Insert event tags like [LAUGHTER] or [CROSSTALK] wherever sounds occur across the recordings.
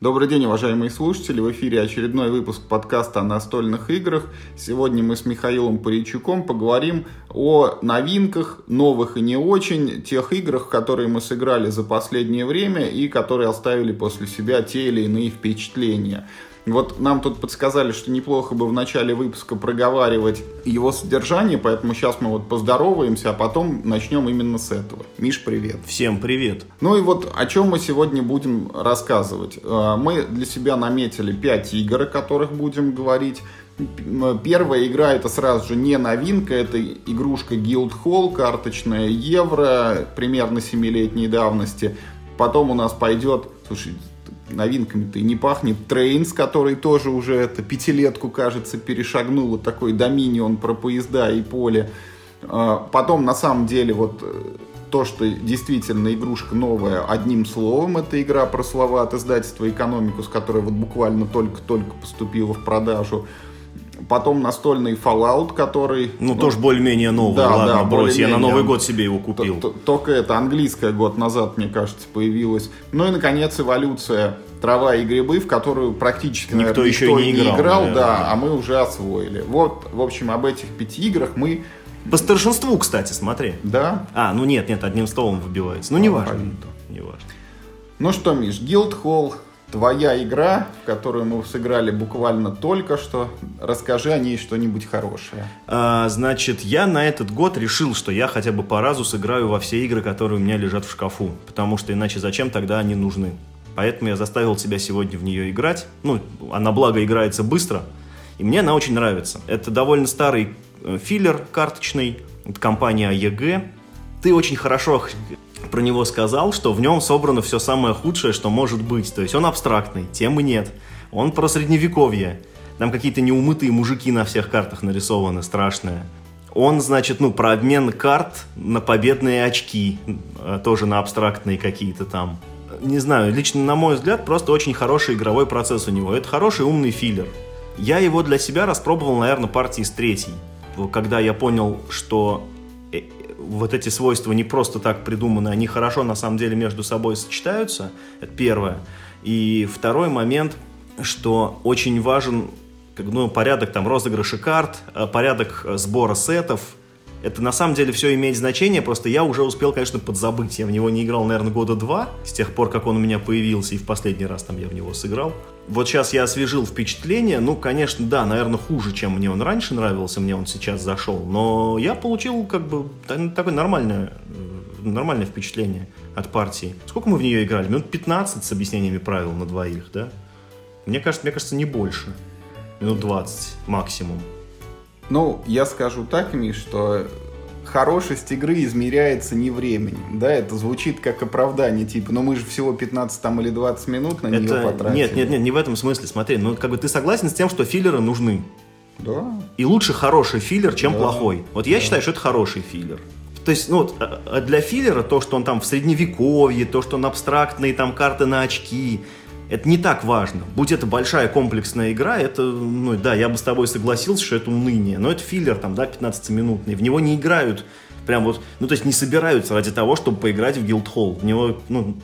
Добрый день, уважаемые слушатели! В эфире очередной выпуск подкаста о настольных играх. Сегодня мы с Михаилом Паричуком поговорим о новинках, новых и не очень, тех играх, которые мы сыграли за последнее время и которые оставили после себя те или иные впечатления. Вот нам тут подсказали, что неплохо бы в начале выпуска проговаривать его содержание, поэтому сейчас мы вот поздороваемся, а потом начнем именно с этого. Миш, привет. Всем привет. Ну и вот о чем мы сегодня будем рассказывать. Э, мы для себя наметили 5 игр, о которых будем говорить. Первая игра это сразу же не новинка, это игрушка Guildhall, карточная евро, примерно 7-летней давности. Потом у нас пойдет, слушай, новинками-то и не пахнет. Trains, который тоже уже это пятилетку, кажется, перешагнул. такой доминион про поезда и поле. А, потом, на самом деле, вот э, то, что действительно игрушка новая, одним словом, это игра про слова от издательства «Экономикус», которая вот буквально только-только поступила в продажу. Потом настольный Fallout, который... Ну, ну тоже более-менее новый, да, ладно, да, брось, я на Новый год себе его купил. Только это английская год назад, мне кажется, появилась. Ну и, наконец, эволюция трава и грибы, в которую практически никто наверное, еще никто не играл, не играл да, а мы уже освоили. Вот, в общем, об этих пяти играх мы... По старшинству, кстати, смотри. Да? А, ну нет, нет, одним словом выбивается. Ну, не важно. Не важно. Ну что, Миш, Guildhall твоя игра, в которую мы сыграли буквально только что. Расскажи о ней что-нибудь хорошее. А, значит, я на этот год решил, что я хотя бы по разу сыграю во все игры, которые у меня лежат в шкафу. Потому что иначе зачем тогда они нужны? Поэтому я заставил себя сегодня в нее играть. Ну, она благо играется быстро. И мне она очень нравится. Это довольно старый э, филлер карточный. Это компания ЕГ. Ты очень хорошо про него сказал, что в нем собрано все самое худшее, что может быть. То есть он абстрактный, темы нет. Он про средневековье. Там какие-то неумытые мужики на всех картах нарисованы, страшные. Он, значит, ну, про обмен карт на победные очки, э, тоже на абстрактные какие-то там. Не знаю, лично на мой взгляд, просто очень хороший игровой процесс у него. Это хороший умный филлер. Я его для себя распробовал, наверное, партии с третьей. Когда я понял, что вот эти свойства не просто так придуманы, они хорошо на самом деле между собой сочетаются, это первое. И второй момент, что очень важен как, ну, порядок там розыгрыша карт, э, порядок э, сбора сетов, это на самом деле все имеет значение, просто я уже успел, конечно, подзабыть. Я в него не играл, наверное, года два, с тех пор, как он у меня появился, и в последний раз там я в него сыграл. Вот сейчас я освежил впечатление, ну, конечно, да, наверное, хуже, чем мне он раньше нравился, мне он сейчас зашел, но я получил, как бы, такое нормальное, э, нормальное впечатление от партии. Сколько мы в нее играли? Минут 15 с объяснениями правил на двоих, да? Мне кажется, мне кажется, не больше. Минут 20 максимум. Ну, я скажу так, Миш, что хорошесть игры измеряется не временем. Да, это звучит как оправдание, типа, ну мы же всего 15 там, или 20 минут на это... нее потратили. Нет, нет, нет, не в этом смысле. Смотри, ну как бы ты согласен с тем, что филлеры нужны. Да. И лучше хороший филлер, чем да. плохой. Вот я да. считаю, что это хороший филлер. То есть, ну, вот, а, а для филлера то, что он там в средневековье, то, что он абстрактные там карты на очки, это не так важно. Будь это большая комплексная игра, это, ну да, я бы с тобой согласился, что это уныние. Но это филлер, там, да, 15-минутный. В него не играют прям вот, ну то есть не собираются ради того, чтобы поиграть в Guildhall. В него, ну,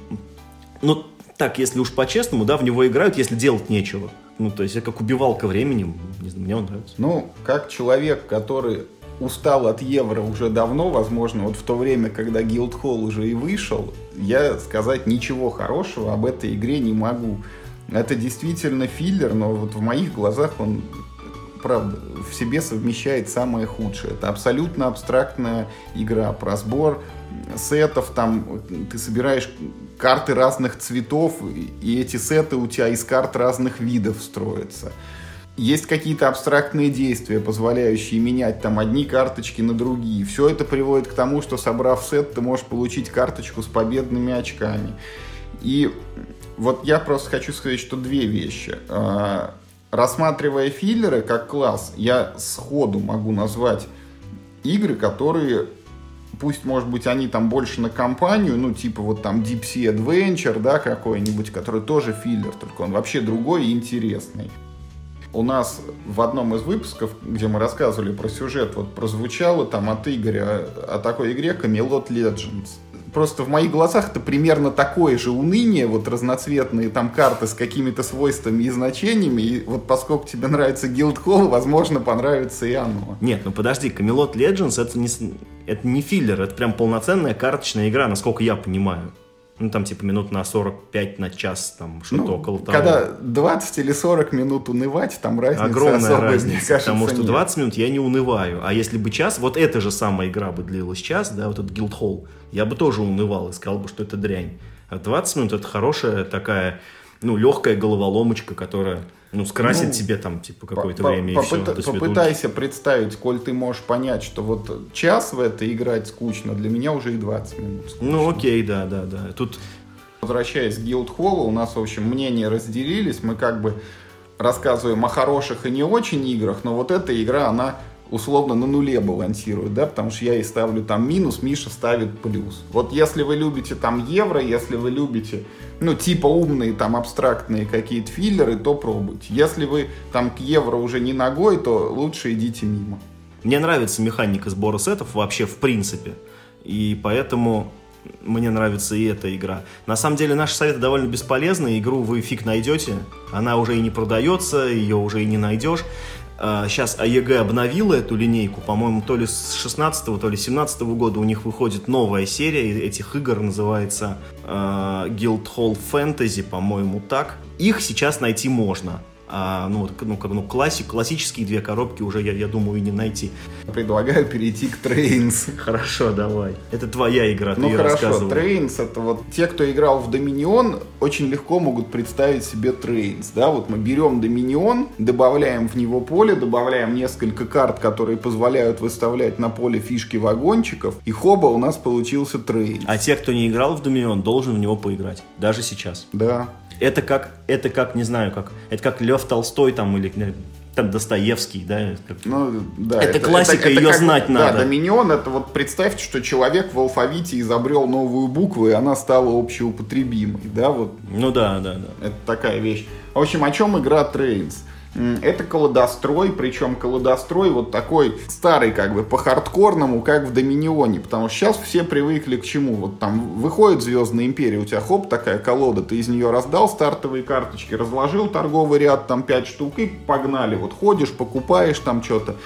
ну так, если уж по-честному, да, в него играют, если делать нечего. Ну, то есть, это как убивалка временем, не знаю, мне он нравится. Ну, как человек, который устал от евро уже давно, возможно, вот в то время, когда Guildhall уже и вышел, я сказать ничего хорошего об этой игре не могу. Это действительно филлер, но вот в моих глазах он правда, в себе совмещает самое худшее. Это абсолютно абстрактная игра про сбор сетов, там ты собираешь карты разных цветов, и эти сеты у тебя из карт разных видов строятся есть какие-то абстрактные действия, позволяющие менять там одни карточки на другие. Все это приводит к тому, что собрав сет, ты можешь получить карточку с победными очками. И вот я просто хочу сказать, что две вещи. А, рассматривая филлеры как класс, я сходу могу назвать игры, которые пусть, может быть, они там больше на компанию, ну, типа вот там Deep Sea Adventure, да, какой-нибудь, который тоже филлер, только он вообще другой и интересный у нас в одном из выпусков, где мы рассказывали про сюжет, вот прозвучало там от Игоря о такой игре Camelot Legends. просто в моих глазах это примерно такое же уныние, вот разноцветные там карты с какими-то свойствами и значениями, и вот поскольку тебе нравится Guildhall, возможно, понравится и оно. Нет, ну подожди, Camelot Legends это не, это не филлер, это прям полноценная карточная игра, насколько я понимаю. Ну, там, типа, минут на 45, на час, там, что-то ну, около того. Когда 20 или 40 минут унывать, там разница Огромная особой, разница, мне кажется, потому что нет. 20 минут я не унываю. А если бы час, вот эта же самая игра бы длилась час, да, вот этот Guildhall, я бы тоже унывал и сказал бы, что это дрянь. А 20 минут это хорошая такая, ну, легкая головоломочка, которая ну, скрасит Ну, тебе там, типа, какое-то По- время и все, попыта- свидули. Попытайся представить, коль ты можешь понять, что вот час в это играть скучно, для меня уже и 20 минут скучно. Ну, окей, да, да, да. Тут Возвращаясь к Guildhall, у нас, в общем, мнения разделились. Мы как бы рассказываем о хороших и не очень играх, но вот эта игра, она условно на нуле балансирует, да, потому что я ей ставлю там минус, Миша ставит плюс. Вот если вы любите там евро, если вы любите, ну, типа умные там абстрактные какие-то филлеры, то пробуйте. Если вы там к евро уже не ногой, то лучше идите мимо. Мне нравится механика сбора сетов вообще в принципе. И поэтому мне нравится и эта игра. На самом деле наши советы довольно бесполезны. Игру вы фиг найдете. Она уже и не продается, ее уже и не найдешь. Сейчас АЕГ обновила эту линейку, по-моему, то ли с 16 то ли 17 года у них выходит новая серия этих игр, называется э, Guildhall Fantasy, по-моему, так. Их сейчас найти можно. А, ну, вот, ну, ну, классик, классические две коробки уже, я, я думаю, и не найти. Предлагаю перейти к Trains. [LAUGHS] Хорошо, давай. Это твоя игра, ты Ну хорошо. Trains это вот те, кто играл в Доминион, очень легко могут представить себе Trains. Да, вот мы берем Доминион, добавляем в него поле, добавляем несколько карт, которые позволяют выставлять на поле фишки вагончиков, и хоба у нас получился Trains. А те, кто не играл в Доминион, должен в него поиграть. Даже сейчас. Да. Это как, это как, не знаю, как, это как Лев Толстой там или э, там Достоевский, да? как- Ну, да, Это классика, её знать надо. Да, Доминион, это вот представьте, что человек в алфавите изобрел новую букву, и она стала общеупотребимой, да, вот Ну да, да, да. Это такая вещь. В общем, о чем игра Trains? Это колодострой, причем колодострой вот такой старый, как бы, по-хардкорному, как в Доминионе. Потому что сейчас все привыкли к чему? Вот там выходит Звездная Империя, у тебя хоп, такая колода, ты из нее раздал стартовые карточки, разложил торговый ряд, там 5 штук, и погнали. Вот ходишь, покупаешь там что-то,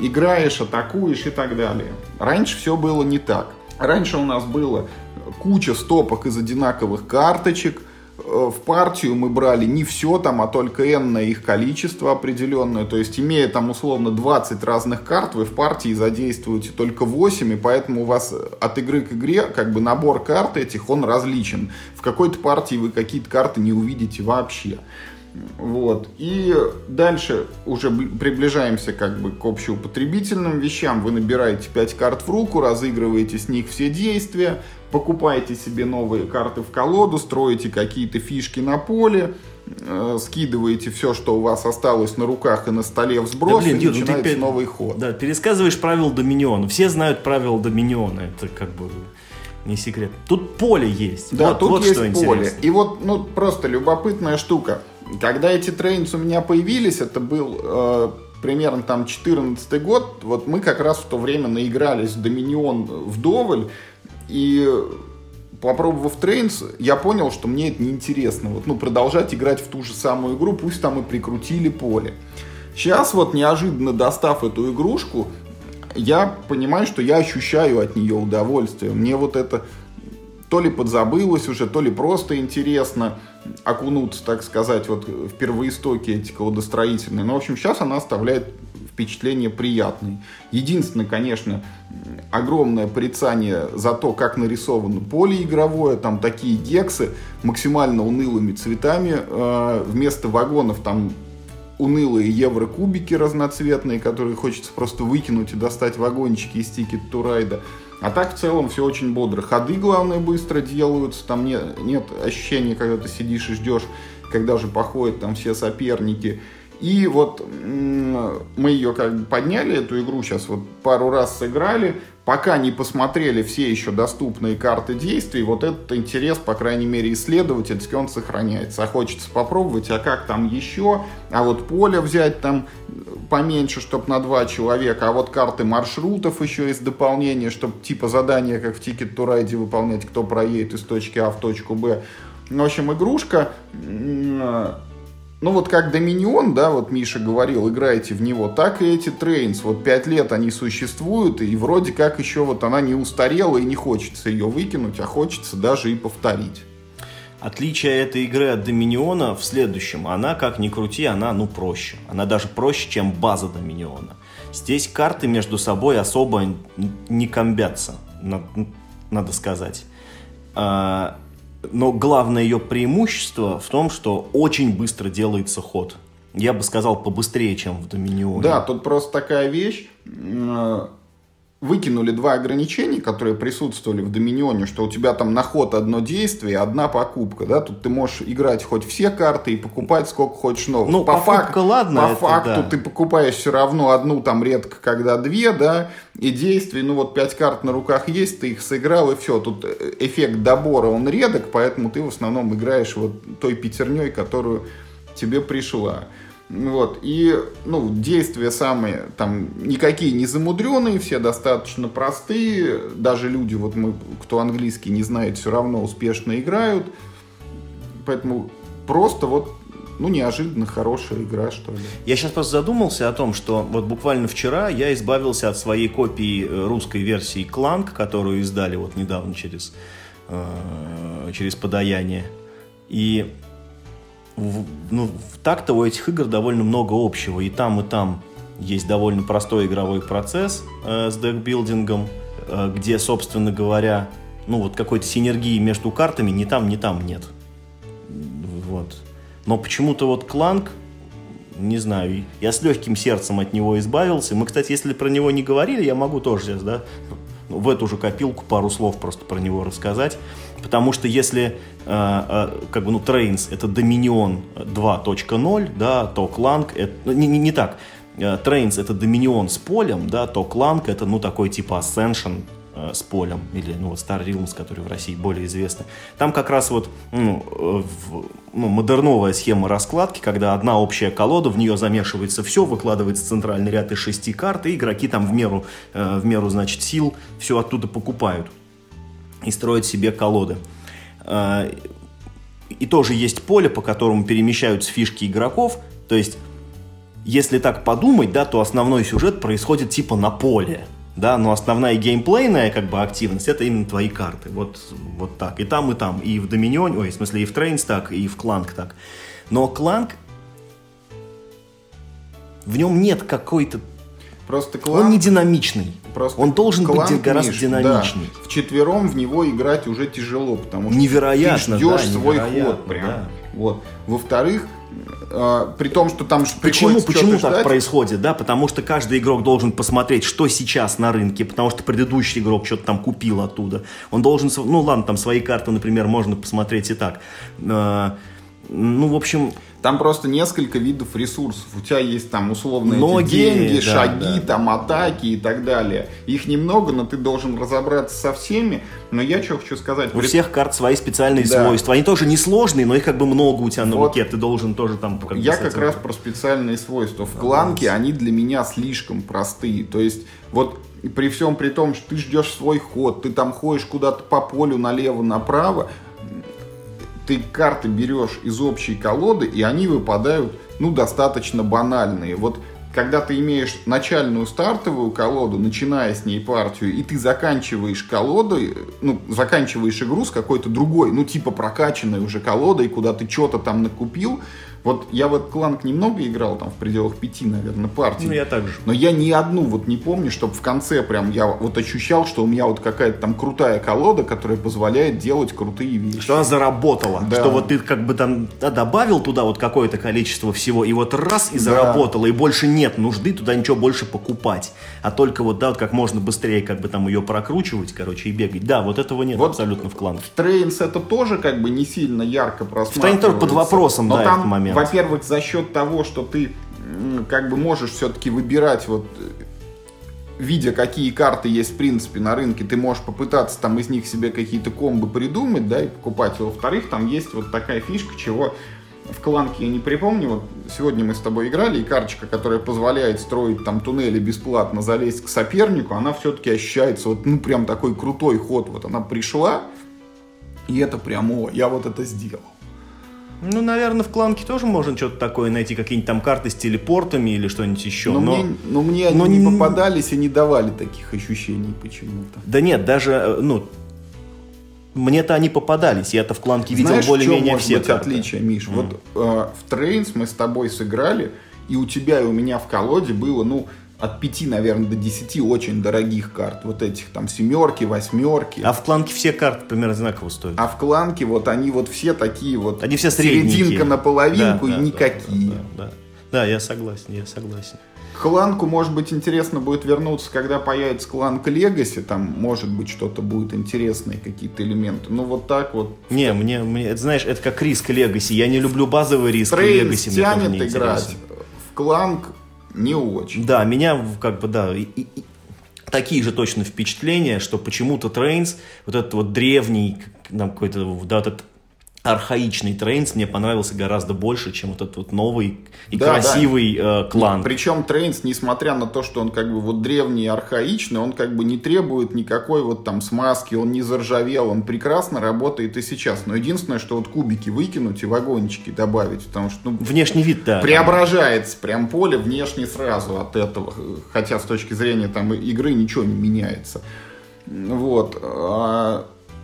играешь, атакуешь и так далее. Раньше все было не так. Раньше у нас было куча стопок из одинаковых карточек, в партию мы брали не все там, а только n их количество определенное. То есть, имея там условно 20 разных карт, вы в партии задействуете только 8, и поэтому у вас от игры к игре как бы набор карт этих, он различен. В какой-то партии вы какие-то карты не увидите вообще. Вот. И дальше уже бли- приближаемся как бы к общеупотребительным вещам. Вы набираете 5 карт в руку, разыгрываете с них все действия, покупаете себе новые карты в колоду, строите какие-то фишки на поле, э, скидываете все, что у вас осталось на руках и на столе в сброс, блин, и Юр, ну ты начинается опять- новый ход. Да, пересказываешь правила Доминиона. Все знают правила Доминиона. Это как бы не секрет. Тут поле есть. Да, вот, тут вот есть что поле. интересно. И вот, ну, просто любопытная штука. Когда эти трейнс у меня появились, это был э, примерно там 14 год, вот мы как раз в то время наигрались в Доминион вдоволь, и попробовав трейнс, я понял, что мне это неинтересно. Вот, ну, продолжать играть в ту же самую игру, пусть там и прикрутили поле. Сейчас вот неожиданно достав эту игрушку, я понимаю, что я ощущаю от нее удовольствие. Мне вот это то ли подзабылось уже, то ли просто интересно окунуться, так сказать, вот в первоистоки эти колодостроительные. Но, в общем, сейчас она оставляет впечатление приятное. Единственное, конечно, огромное порицание за то, как нарисовано поле игровое, там такие гексы максимально унылыми цветами, э, вместо вагонов там унылые еврокубики разноцветные, которые хочется просто выкинуть и достать вагончики из Ticket to. А так в целом все очень бодро. Ходы, главное, быстро делаются. Там не, нет ощущения, когда ты сидишь и ждешь, когда же походят там все соперники. И вот мы ее как бы подняли, эту игру сейчас вот пару раз сыграли. Пока не посмотрели все еще доступные карты действий, вот этот интерес, по крайней мере, исследовательский, он сохраняется. А хочется попробовать, а как там еще, а вот поле взять там поменьше, чтобы на два человека, а вот карты маршрутов еще есть дополнение, чтобы типа задания, как в Ticket to Ride выполнять, кто проедет из точки А в точку Б. В общем, игрушка ну вот как Доминион, да, вот Миша говорил, играете в него, так и эти Trains. Вот пять лет они существуют, и вроде как еще вот она не устарела, и не хочется ее выкинуть, а хочется даже и повторить. Отличие этой игры от Доминиона в следующем. Она, как ни крути, она, ну, проще. Она даже проще, чем база Доминиона. Здесь карты между собой особо не комбятся, надо сказать. А, но главное ее преимущество в том, что очень быстро делается ход. Я бы сказал, побыстрее, чем в Доминионе. Да, тут просто такая вещь выкинули два ограничения, которые присутствовали в Доминионе, что у тебя там на ход одно действие, одна покупка, да, тут ты можешь играть хоть все карты и покупать сколько хочешь новых. Ну, по факту, ладно, по факту да. ты покупаешь все равно одну, там редко когда две, да, и действий, ну вот пять карт на руках есть, ты их сыграл и все, тут э, эффект добора, он редок, поэтому ты в основном играешь вот той пятерней, которую тебе пришла. Вот, и, ну, действия самые, там, никакие не замудренные, все достаточно простые, даже люди, вот мы, кто английский не знает, все равно успешно играют, поэтому просто вот ну, неожиданно хорошая игра, что ли. Я сейчас просто задумался о том, что вот буквально вчера я избавился от своей копии э, русской версии Кланк, которую издали вот недавно через, э, через подаяние. И ну, так-то у этих игр довольно много общего. И там, и там есть довольно простой игровой процесс э, с декбилдингом, э, где, собственно говоря, ну вот какой-то синергии между картами ни там, ни там нет. Вот. Но почему-то вот Кланк, не знаю, я с легким сердцем от него избавился. Мы, кстати, если про него не говорили, я могу тоже сейчас, да, в эту же копилку пару слов просто про него рассказать. Потому что если э, э, как бы, ну, Trains это Dominion 2.0, да, то Clank это... Ну, не, не, не так. Э, Trains это Dominion с полем, да, то Clank это, ну, такой типа Ascension с полем, или, ну, вот Star Realms, который в России более известный. Там как раз вот, ну, э, в, ну, модерновая схема раскладки, когда одна общая колода, в нее замешивается все, выкладывается центральный ряд из шести карт, и игроки там в меру, э, в меру, значит, сил все оттуда покупают и строить себе колоды. И тоже есть поле, по которому перемещаются фишки игроков. То есть, если так подумать, да, то основной сюжет происходит типа на поле. Да, но основная геймплейная как бы активность это именно твои карты. Вот, вот так. И там, и там. И в Доминионе, ой, в смысле, и в Trains так, и в Clank так. Но Clank в нем нет какой-то Просто Clank... Он не динамичный. Просто он должен быть гораздо Миш, динамичней. Да, вчетвером в него играть уже тяжело, потому что невероятно, ты ждешь да, свой ход прям. Да. Вот. Во-вторых, при том, что там Почему, почему так ждать? происходит, да? Потому что каждый игрок должен посмотреть, что сейчас на рынке, потому что предыдущий игрок что-то там купил оттуда. Он должен, ну ладно, там свои карты, например, можно посмотреть и так. Э, ну, в общем, там просто несколько видов ресурсов. У тебя есть там условные Ноги, деньги, да, шаги, да. там атаки и так далее. Их немного, но ты должен разобраться со всеми. Но я что хочу сказать. У при... всех карт свои специальные да. свойства. Они тоже несложные, но их как бы много у тебя на вот. руке. Ты должен тоже там... Как я как раз про специальные свойства. В кланке они для меня слишком простые. То есть вот при всем при том, что ты ждешь свой ход, ты там ходишь куда-то по полю налево-направо, ты карты берешь из общей колоды, и они выпадают, ну, достаточно банальные. Вот когда ты имеешь начальную стартовую колоду, начиная с ней партию, и ты заканчиваешь колодой, ну, заканчиваешь игру с какой-то другой, ну, типа прокачанной уже колодой, куда ты что-то там накупил, вот я в этот Clank немного играл, там в пределах пяти, наверное, партий. Ну, я также. Но я ни одну вот не помню, чтобы в конце прям я вот ощущал, что у меня вот какая-то там крутая колода, которая позволяет делать крутые вещи. Что она заработала. Да. Что вот ты как бы там да, добавил туда вот какое-то количество всего, и вот раз и заработала, да. и больше нет нужды туда ничего больше покупать. А только вот, да, вот как можно быстрее как бы там ее прокручивать, короче, и бегать. Да, вот этого нет вот абсолютно в Clank е. Trains это тоже как бы не сильно ярко просматривается. В Trains тоже под вопросом, но да, там, этот момент момент. Во-первых, за счет того, что ты как бы можешь все-таки выбирать вот видя, какие карты есть в принципе на рынке, ты можешь попытаться там из них себе какие-то комбы придумать, да, и покупать. Во-вторых, там есть вот такая фишка, чего в кланке я не припомню. Вот сегодня мы с тобой играли, и карточка, которая позволяет строить там туннели бесплатно, залезть к сопернику, она все-таки ощущается вот, ну, прям такой крутой ход. Вот она пришла, и это прям, о, я вот это сделал. Ну, наверное, в Clank е тоже можно что-то такое найти, какие-нибудь там карты с телепортами или что-нибудь еще. Но, но, мне, но мне но они не попадались и не давали таких ощущений почему-то. Да нет, даже, э, ну, мне-то они попадались, я-то в Clank е видел более-менее все быть карты. отличие, Миш? Мм. Вот э, в Trains мы с тобой сыграли, и у тебя и у меня в колоде было, ну, от 5, наверное, до 10 очень дорогих карт. Вот этих там семерки, восьмерки. А в кланке все карты примерно одинаково стоят. А в кланке вот они вот все такие вот... Они все средненькие. Серединка на половинку да, и да, никакие. Да, да, да. да, я согласен, я согласен. Кланку, может быть, интересно будет вернуться, когда появится кланк Легаси, там, может быть, что-то будет интересное, какие-то элементы. Ну, вот так вот. Не, мне, мне это, знаешь, это как риск Легаси. Я не люблю базовый риск Легаси. тянет играть. В кланк не очень. Да, меня как бы, да, и, и, такие же точно впечатления, что почему-то Trains, вот этот вот древний, там какой-то, да, этот архаичный Trains мне понравился гораздо больше, чем вот этот вот новый и да, красивый да. Э, Clank. Причем Trains, несмотря на то, что он как бы вот древний и архаичный, он как бы не требует никакой вот там смазки, он не заржавел, он прекрасно работает и сейчас. Но единственное, что вот кубики выкинуть и вагончики добавить, потому что ну, внешний вид, да, преображается прям поле внешне сразу от этого, хотя с точки зрения там игры ничего не меняется. Вот.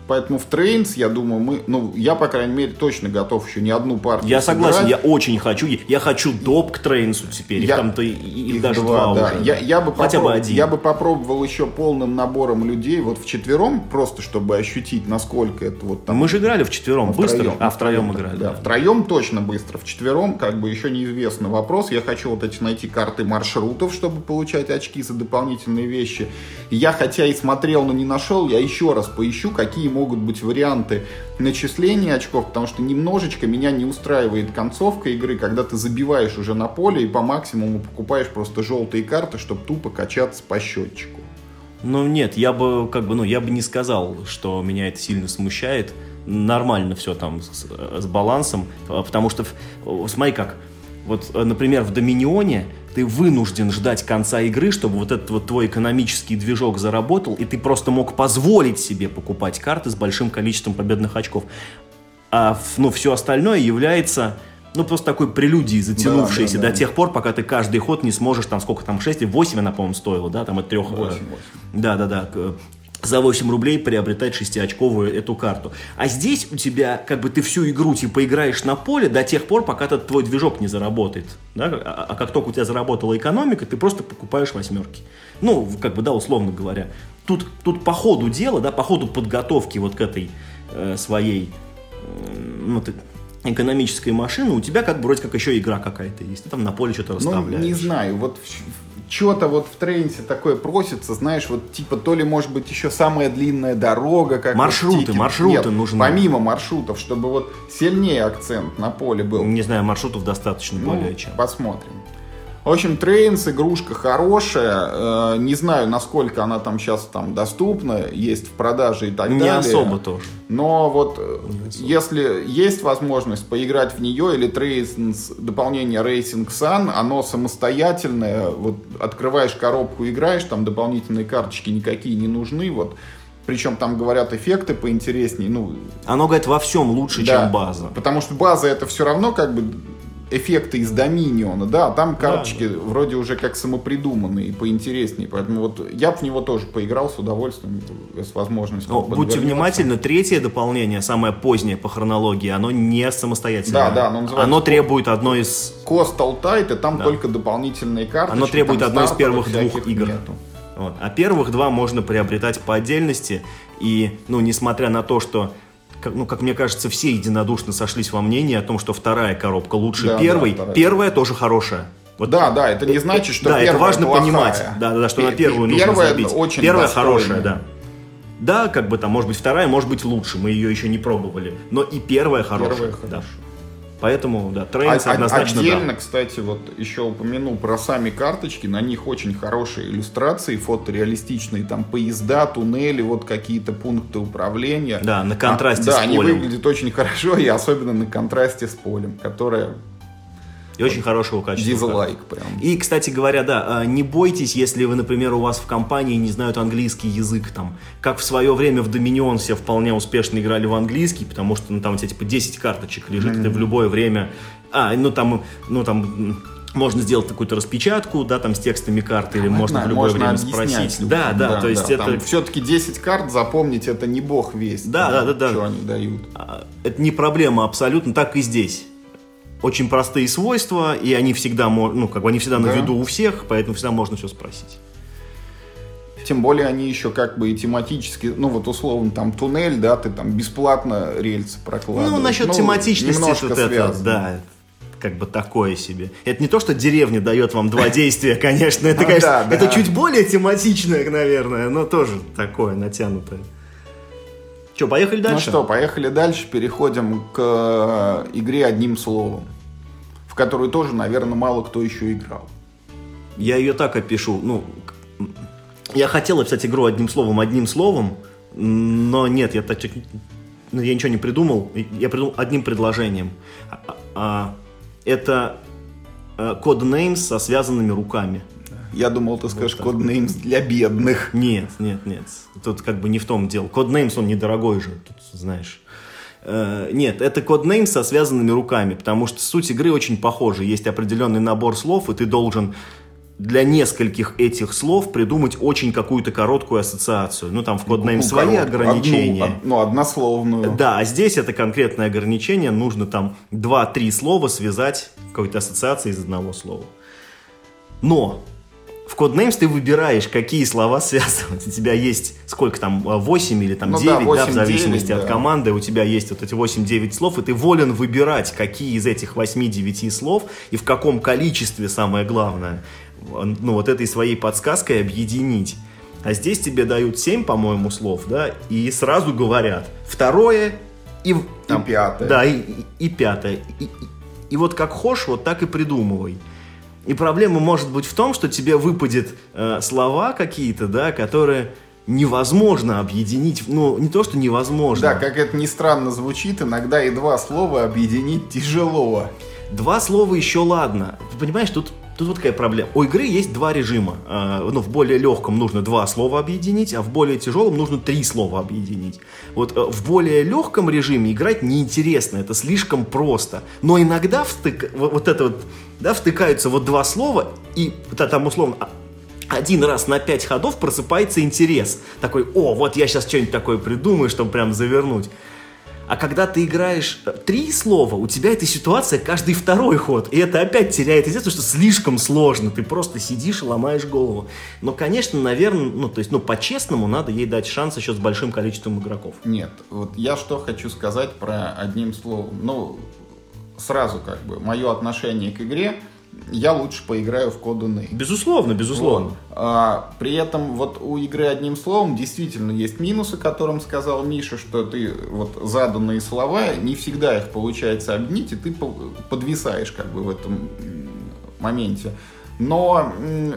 Поэтому в Trains, я думаю, мы, ну, я, по крайней мере, точно готов еще не одну партию Я согласен, я очень хочу. Я хочу доп к Trains у теперь. Я, их там-то и, их даже два, два да. уже. Я, я бы Хотя бы один. Я бы попробовал еще полным набором людей, вот в четвером, просто чтобы ощутить, насколько это вот там... Мы же играли в четвером, быстро. Втроем, а, втроем играли. Да, да, втроем точно быстро. В четвером, как бы, еще неизвестный вопрос. Я хочу вот эти найти карты маршрутов, чтобы получать очки за дополнительные вещи. Я, хотя и смотрел, но не нашел, я еще раз поищу, какие могут быть варианты начисления очков, потому что немножечко меня не устраивает концовка игры, когда ты забиваешь уже на поле и по максимуму покупаешь просто желтые карты, чтобы тупо качаться по счетчику. Ну нет, я бы как бы, ну я бы не сказал, что меня это сильно смущает. Нормально все там с, с балансом, потому что смотри как, вот, например, в Доминионе ты вынужден ждать конца игры, чтобы вот этот вот твой экономический движок заработал, и ты просто мог позволить себе покупать карты с большим количеством победных очков. А ну, все остальное является ну, просто такой прелюдией, затянувшейся да, да, да. до тех пор, пока ты каждый ход не сможешь, там, сколько там, 6 или 8 она, по-моему, стоила, да, там, от трех... 8, 8. Да, да, да, за 8 рублей приобретать шестиочковую эту карту. А здесь у тебя, как бы ты всю игру типа играешь на поле до тех пор, пока этот твой движок не заработает. Да? А, а как только у тебя заработала экономика, ты просто покупаешь восьмерки. Ну, как бы, да, условно говоря. Тут, тут по ходу дела, да, по ходу подготовки вот к этой э, своей э, ну, ты, экономической машины, у тебя как бы вроде как еще игра какая-то есть. Ты там на поле что-то расставляешь. Ну, не знаю, вот что-то вот в трейнсе такое просится, знаешь, вот типа то ли может быть еще самая длинная дорога, как маршруты, вот маршруты Нет, нужны. Помимо маршрутов, чтобы вот сильнее акцент на поле был. Не знаю, маршрутов достаточно ну, более чем. Посмотрим. В общем, Trains игрушка хорошая. Э, не знаю, насколько она там сейчас там доступна, есть в продаже и так не далее. Не особо тоже. Но вот э, если есть возможность поиграть в нее или Trains дополнение Rising Sun, оно самостоятельное. Вот открываешь коробку, играешь, там дополнительные карточки никакие не нужны. Вот причем там говорят эффекты поинтереснее. Ну, Оно, говорит, во всем лучше, да, чем база. Потому что база это все равно как бы эффекты из Доминиона, да, а там карточки да, да. вроде уже как самопридуманные, поинтереснее, поэтому вот я в него тоже поиграл с удовольствием, с возможностью. Но будьте внимательны, третье дополнение, самое позднее по хронологии, оно не самостоятельное. Да, да, оно, оно требует одной из... Coastal Tide, и там да. только дополнительные карты. Оно требует одной из первых двух игр. Нету. Вот. А первых два можно приобретать по отдельности, и, ну, несмотря на то, что как, ну, как мне кажется, все единодушно сошлись во мнении о том, что вторая коробка лучше да, первой. Да, первая тоже хорошая. Вот, да, да, это не э, значит, что да, первая это важно плохая. понимать, да, да, что на первую первая нужно забить. Очень первая достойная. хорошая, да. Да, как бы там, может быть, вторая, может быть, лучше. Мы ее еще не пробовали. Но и первая хорошая. Первая да. Поэтому, да, Trains А- однозначно Отдельно, да. кстати, вот еще упомяну про сами карточки. На них очень хорошие иллюстрации, фотореалистичные. Там поезда, туннели, вот какие-то пункты управления. Да, на контрасте А, с Да, они полем. выглядят очень хорошо, и особенно на контрасте с полем, которое И очень хорошего качества. дизлайк прям. И, кстати говоря, да, а, не бойтесь, если вы, например, у вас в компании не знают английский язык, там, как в свое время в Dominion все вполне успешно играли в английский, потому что, ну, там у тебя, типа, 10 карточек лежит, и ты в любое время, а, ну, там, ну, там, можно сделать какую-то распечатку, да, там, с текстами карты, или можно в любое время спросить. Да, да, то есть это... Все-таки 10 карт запомнить это не бог весть. Да, да, да, да. Что они дают. А, Это не проблема абсолютно, так и здесь. Очень простые свойства, и они всегда, ну, как бы они всегда на Да. виду у всех, поэтому всегда можно все спросить. Тем более они еще как бы и тематически, ну вот условно там туннель, да, ты там бесплатно рельсы прокладываешь. Ну, насчет тематичности, немножко вот это, связано. да, как бы такое себе. Это не то, что деревня дает вам два действия, конечно, это, Ну [LAUGHS] конечно, это чуть более тематичное, наверное, но тоже такое натянутое. Че, поехали Ну дальше? что, поехали дальше, переходим к э, игре одним словом, в которую тоже, наверное, мало кто еще играл. Я ее так опишу. Ну, я хотел описать игру одним словом, одним словом, но нет, я так ну, я ничего не придумал. Я придумал одним предложением. А- а- это э, Codenames со связанными руками. Я думал, ты скажешь так. коднеймс для бедных. Нет, нет, нет. Тут как бы не в том дело. Codenames, он недорогой же, тут, знаешь. Э, Нет, это Codenames со связанными руками, потому что суть игры очень похожа. Есть определенный набор слов, и ты должен для нескольких этих слов придумать очень какую-то короткую ассоциацию. Ну, там в Codenames Ну, свои короткую, ограничения. одну, од- ну, однословную. Да, а здесь это конкретное ограничение. Нужно там 2-3 слова связать какой-то ассоциацией из одного слова. Но в Codenames ты выбираешь, какие слова связывать. У тебя есть сколько там, 8 или там Ну 9, да, да, 8, в зависимости 9, от да. команды. У тебя есть вот эти 8-9 слов, и ты волен выбирать, какие из этих 8-9 слов и в каком количестве, самое главное, ну вот этой своей подсказкой объединить. А здесь тебе дают 7, по-моему, слов, да, и сразу говорят второе и, там, пятое. Да, и, и- и пятое. И, и- и вот как хошь, вот так и придумывай. И проблема может быть в том, что тебе выпадет э, слова какие-то, да, которые невозможно объединить. Ну, не то, что невозможно. Да, как это ни странно звучит, иногда и два слова объединить тяжело. Два слова еще ладно. Ты понимаешь, тут, тут вот какая проблема. У игры есть два режима. Э, ну, в более легком нужно два слова объединить, а в более тяжелом нужно три слова объединить. Вот э, в более легком режиме играть неинтересно, это слишком просто. Но иногда втык- вот, это вот, да, втыкаются вот два слова, и там условно а, один раз на пять ходов просыпается интерес. Такой, о, вот я сейчас что-нибудь такое придумаю, чтобы прям завернуть. А когда ты играешь э, три слова, у тебя эта ситуация каждый второй ход. И это опять теряет интерес, потому что слишком сложно. Ты просто сидишь и ломаешь голову. Но, конечно, наверное, ну, то есть, ну, по-честному надо ей дать шанс еще с большим количеством игроков. Нет, вот я что хочу сказать про одним словом. Ну, сразу как бы, мое отношение к игре, я лучше поиграю в коду Name. Безусловно, безусловно. Вот. А, при этом вот у игры одним словом действительно есть минусы, о котором сказал Миша, что ты вот заданные слова, не всегда их получается объединить, и ты по- подвисаешь как бы в этом моменте. Но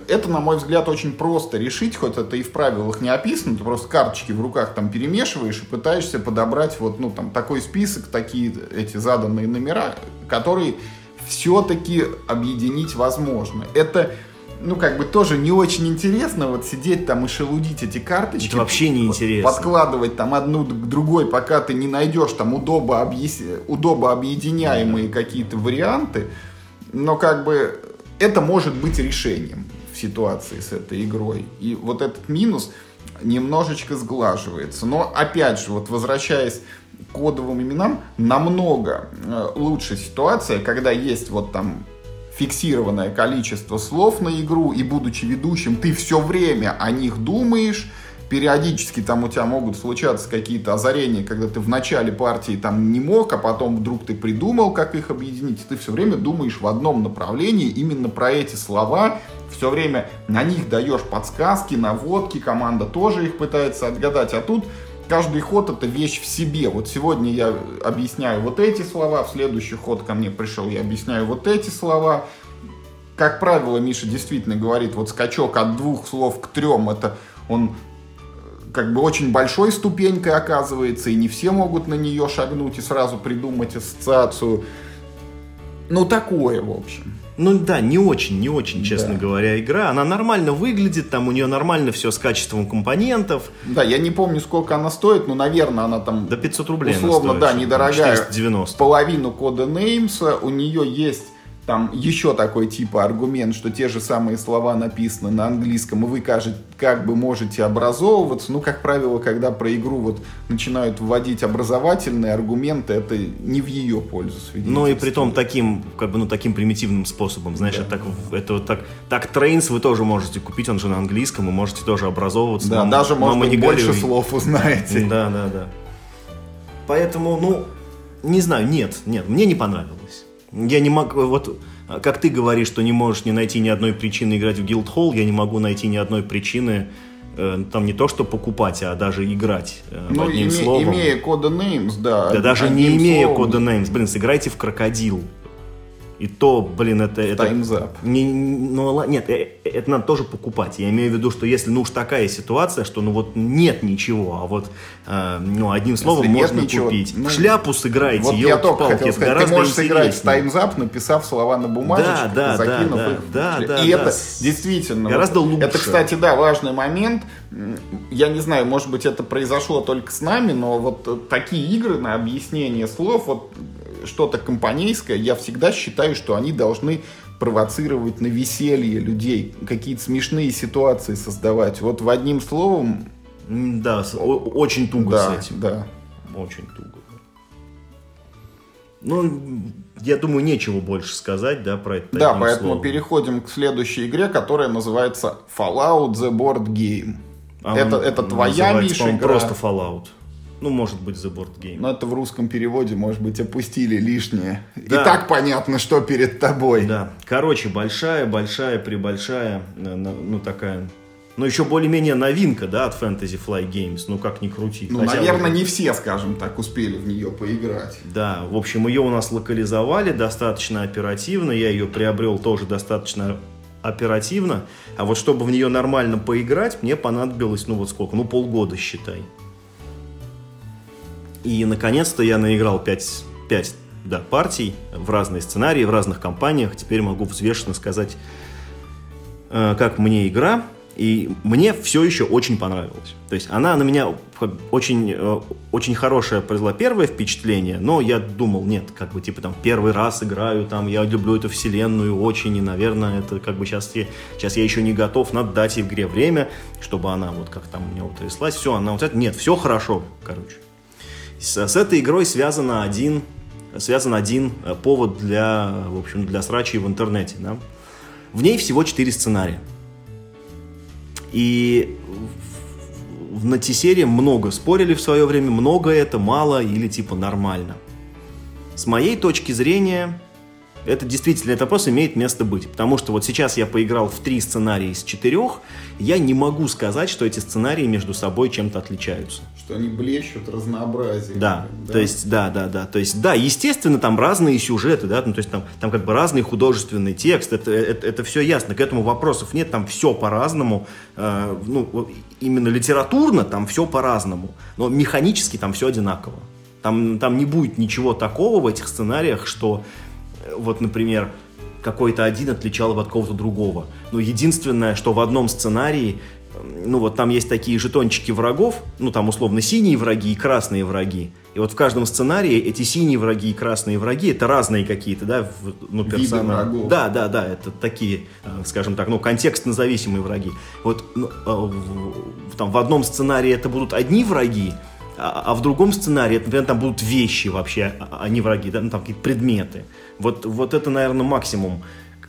это, на мой взгляд, очень просто решить, хоть это и в правилах не описано, ты просто карточки в руках там перемешиваешь и пытаешься подобрать вот, ну, там, такой список, такие эти заданные номера, которые все-таки объединить возможно. Это, ну, как бы тоже не очень интересно вот сидеть там и шелудить эти карточки. Это вообще не интересно. Подкладывать там одну к другой, пока ты не найдешь там удобо, объяс- удобо объединяемые какие-то варианты. Но как бы это может быть решением в ситуации с этой игрой. И вот этот минус немножечко сглаживается. Но опять же, вот возвращаясь кодовым именам, намного э, лучше ситуация, когда есть вот там фиксированное количество слов на игру, и будучи ведущим, ты все время о них думаешь, периодически там у тебя могут случаться какие-то озарения, когда ты в начале партии там не мог, а потом вдруг ты придумал, как их объединить, ты все время думаешь в одном направлении. Именно про эти слова, все время на них даешь подсказки, наводки, команда тоже их пытается отгадать, а тут каждый ход это вещь в себе. Вот сегодня я объясняю вот эти слова, в следующий ход ко мне пришел, я объясняю вот эти слова. Как правило, Миша действительно говорит, вот скачок от двух слов к трем, это он э, как бы очень большой ступенькой оказывается, и не все могут на нее шагнуть и сразу придумать ассоциацию. Ну, такое, в общем. Ну да, не очень, не очень, честно Да. говоря, игра. Она нормально выглядит, там у нее нормально все с качеством компонентов. Да, я не помню, сколько она стоит, но, наверное, она там До 500 рублей условно, стоит, да, недорогая. 490. Половину кода Неймса. У нее есть там еще такой типа аргумент, что те же самые слова написаны на английском, и вы кажет, как бы можете образовываться. Ну, как правило, когда про игру вот начинают вводить образовательные аргументы, это не в ее пользу Ну и при том таким, как бы, ну, таким примитивным способом, знаешь, Да. это так, это вот так, так Trains вы тоже можете купить, он же на английском, и можете тоже образовываться. Да, Мама- даже, может мама быть, не больше горюй. слов узнаете. Да, да, да. Поэтому, ну, не знаю, нет, нет, мне не понравилось. Я не могу, вот, как ты говоришь, что не можешь не найти ни одной причины играть в Guildhall, я не могу найти ни одной причины э, там не то, что покупать, а даже играть э, Ну, одним име- словом. имея Codenames, да. Да даже не имея словом, Codenames, блин, сыграйте в крокодил. И то, блин, это... это Time's up. не, ну, нет, э, э, это надо тоже покупать. Я имею в виду, что если, ну, уж такая ситуация, что, ну, вот нет ничего, а вот, э, ну, одним словом нет можно ничего, купить. ну, шляпу сыграйте, Вот я только елки-палки, хотел сказать, ты можешь сыграть в интереснее. Time's Up, написав слова на бумажечку, Да, да, закинув да, их. да, да, И да, это с- действительно... гораздо вот- лучше. Это, кстати, да, важный момент. Я не знаю, может быть, это произошло только с нами, но вот такие игры на объяснение слов, вот что-то компанейское, я всегда считаю, что они должны провоцировать на веселье людей, какие-то смешные ситуации создавать. Вот в одним словом, Да, очень туго да, с этим. да. Очень туго. Ну, я думаю, нечего больше сказать, да, про это. Да, поэтому словом. переходим к следующей игре, которая называется Fallout The Board Game. А это, это твоя, Миша, игра. просто Fallout. Ну, может быть, The Board Game. Но это в русском переводе, может быть, опустили лишнее. Да. И так понятно, что перед тобой. Да. Короче, большая, большая, прибольшая, э, ну, такая... Ну, еще более-менее новинка, да, от Fantasy Fly Games. Ну, как ни крути. Ну, Хотя наверное, уже- не все, скажем так, успели в нее поиграть. Да, в общем, ее у нас локализовали достаточно оперативно. Я ее приобрел тоже достаточно оперативно. А вот чтобы в нее нормально поиграть, мне понадобилось, ну вот сколько, ну полгода, считай. И, наконец-то, я наиграл 5, 5 да, партий в разные сценарии, в разных компаниях. Теперь могу взвешенно сказать, э, как мне игра. И мне все еще очень понравилось. То есть она на меня очень, э, очень хорошее произвела первое впечатление, но я думал, нет, как бы типа там первый раз играю, там я люблю эту вселенную очень, и, наверное, это как бы сейчас я, сейчас я еще не готов, надо дать игре время, чтобы она вот как там у меня утряслась, все, она вот это, нет, все хорошо, короче. С, с этой игрой связано один, связан один э, повод для, в общем, для срачей в интернете. Да? В ней всего четыре сценария. И в, в, на T-серии много спорили в свое время, много это, мало или типа нормально. С моей точки зрения, это действительно, этот вопрос имеет место быть. Потому что вот сейчас я поиграл в три сценария из четырех, я не могу сказать, что эти сценарии между собой чем-то отличаются. Что они блещут разнообразием. Да, то есть, да, да, да, то есть, да, естественно, там разные сюжеты, да, ну, то есть там, там как бы разный художественный текст, это, это, это все ясно, к этому вопросов нет, там все по-разному, э, ну, именно литературно там все по-разному, но механически там все одинаково. Там, там не будет ничего такого в этих сценариях, что, э, вот, например, какой-то один отличал его от какого-то другого. Но единственное, что в одном сценарии ну вот там есть такие жетончики врагов, ну там условно синие враги и красные враги. И вот в каждом сценарии эти синие враги и красные враги это разные какие-то, да, ну, Виды персонажи. врагов. Да, да, да, это такие, э, скажем так, ну контекстно зависимые враги. Вот ну, э, там в одном сценарии это будут одни враги, а, а в другом сценарии, например, там будут вещи вообще, а а не враги, да, ну, там какие-то предметы. Вот, вот это, наверное, максимум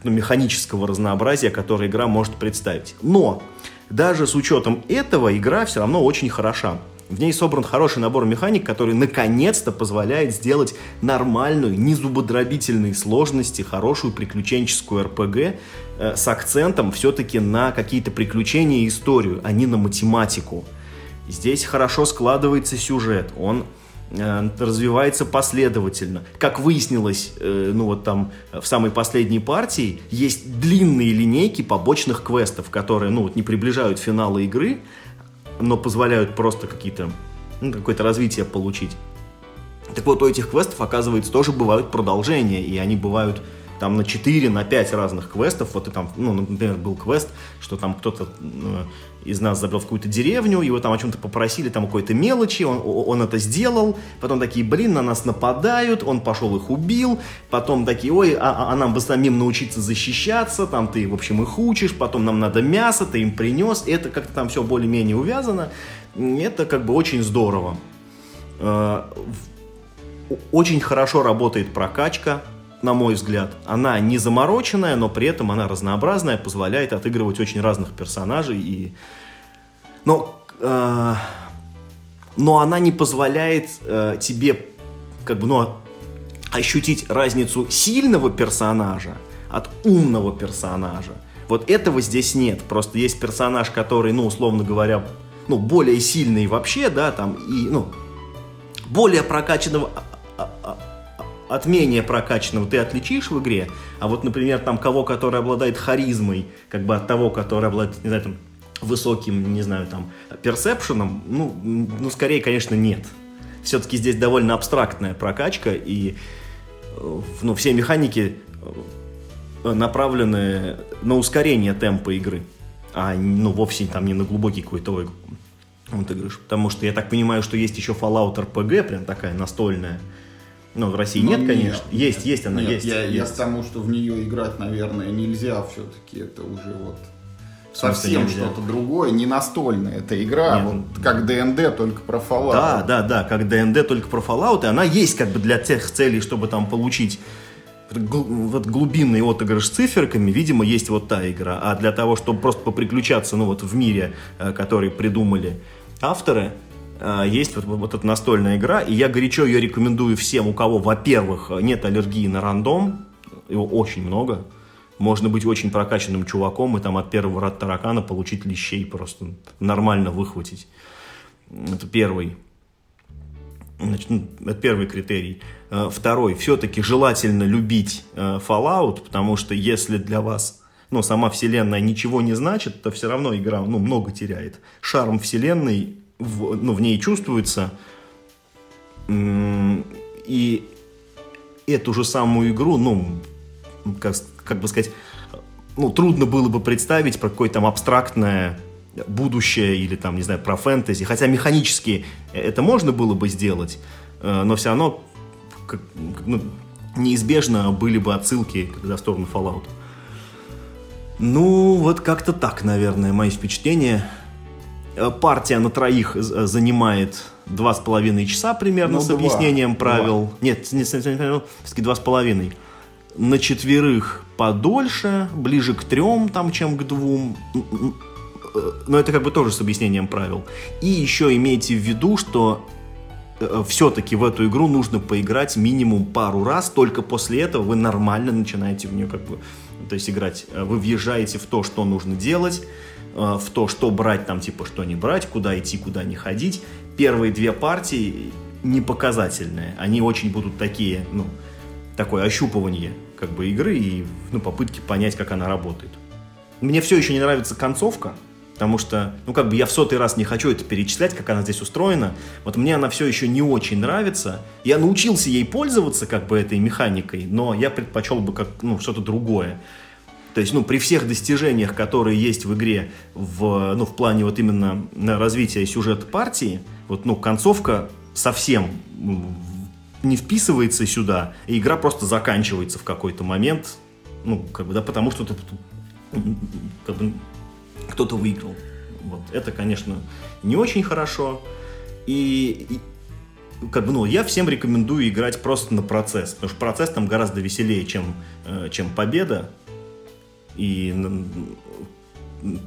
ну, механического разнообразия, которое игра может представить. Но даже с учетом этого игра все равно очень хороша. В ней собран хороший набор механик, который наконец-то позволяет сделать нормальную, не зубодробительной сложности, хорошую приключенческую РПГ э, с акцентом все-таки на какие-то приключения и историю, а не на математику. Здесь хорошо складывается сюжет, он э, развивается последовательно. Как выяснилось, э, ну вот там в самой последней партии есть длинные линейки побочных квестов, которые, ну вот не приближают финала игры, но позволяют просто какие-то, ну, какое-то развитие получить. Так вот, у этих квестов, оказывается, тоже бывают продолжения, и они бывают там на 4, на 5 разных квестов. Вот и там, ну, например, был квест, что там кто-то э, из нас забрел в какую-то деревню, его там о чем-то попросили, там какой-то мелочи, он, он это сделал, потом такие, блин, на нас нападают, он пошел их убил, потом такие, ой, а, а нам бы самим научиться защищаться, там ты, в общем, их учишь, потом нам надо мясо, ты им принес, это как-то там все более-менее увязано, это как бы очень здорово. Э, очень хорошо работает прокачка, на мой взгляд. Она не замороченная, но при этом она разнообразная, позволяет отыгрывать очень разных персонажей. И... Но, э, но она не позволяет э, тебе как бы, ну, ощутить разницу сильного персонажа от умного персонажа. Вот этого здесь нет. Просто есть персонаж, который, ну, условно говоря, ну, более сильный вообще, да, там, и, ну, более прокачанного от менее прокачанного ты отличишь в игре, а вот, например, там кого, который обладает харизмой, как бы от того, который обладает, не знаю, там, высоким, не знаю, там, персепшеном, ну, ну, скорее, конечно, нет. Все-таки здесь довольно абстрактная прокачка, и э, ну, все механики э, направлены на ускорение темпа игры, а ну, вовсе там не на глубокий какой-то вот игрыш. Потому что я так понимаю, что есть еще Fallout RPG, прям такая настольная, ну, в России нет, нет, конечно. Есть, есть она, нет, есть. Я, есть. я к тому, что в нее играть, наверное, нельзя все-таки. Это уже вот совсем что-то другое, не настольная эта игра, Нет. вот как ДНД, только про Fallout. Да, да, да, как ДНД, только про Fallout, и она есть как бы для тех целей, чтобы там получить вот глубинный отыгрыш с циферками, видимо, есть вот та игра. А для того, чтобы просто поприключаться, ну вот в мире, э, который придумали авторы, есть вот, вот эта настольная игра, и я горячо ее рекомендую всем, у кого, во-первых, нет аллергии на рандом, его очень много, можно быть очень прокачанным чуваком и там от первого рад таракана получить лещей просто нормально выхватить. Это первый. Значит, ну, это первый критерий. Э, второй. Все-таки желательно любить э, Fallout, потому что если для вас ну, сама вселенная ничего не значит, то все равно игра ну, много теряет. Шарм вселенной в, ну, в ней чувствуется. И эту же самую игру, ну, как, как бы сказать, ну, трудно было бы представить про какое-то там абстрактное будущее или там, не знаю, про фэнтези. Хотя механически это можно было бы сделать, э, но все равно как, ну, неизбежно были бы отсылки в сторону Fallout. Ну, вот как-то так, наверное, мои впечатления. Э, партия на троих э, занимает два с половиной часа примерно ну, с два. объяснением правил. Два. Нет, не, все-таки два с половиной. На четверых подольше, ближе к трем, там, чем к двум. Э, но это как бы тоже с объяснением правил. И еще имейте в виду, что все-таки в эту игру нужно поиграть минимум пару раз, только после этого вы нормально начинаете в нее как бы, то есть играть. Вы въезжаете в то, что нужно делать, Э, в то, что брать там, типа, что не брать, куда идти, куда не ходить. Первые две партии не показательные. Они очень будут такие, ну, такое ощупывание как бы игры и ну, попытки понять, как она работает. Мне все еще не нравится концовка, потому что, ну, как бы я в сотый раз не хочу это перечислять, как она здесь устроена. Вот мне она все еще не очень нравится. Я научился ей пользоваться, как бы, этой механикой, но я предпочел бы как, ну, что-то другое. То есть, ну, при всех достижениях, которые есть в игре в, ну, в плане вот именно развития сюжета партии, вот, ну, концовка совсем не вписывается сюда, и игра просто заканчивается в какой-то момент, ну, как бы, да, потому что ты, как бы, кто-то выиграл. Вот. Это, конечно, не очень хорошо. И, и как бы, ну, я всем рекомендую играть просто на процесс, потому что процесс там гораздо веселее, чем, э, чем победа. И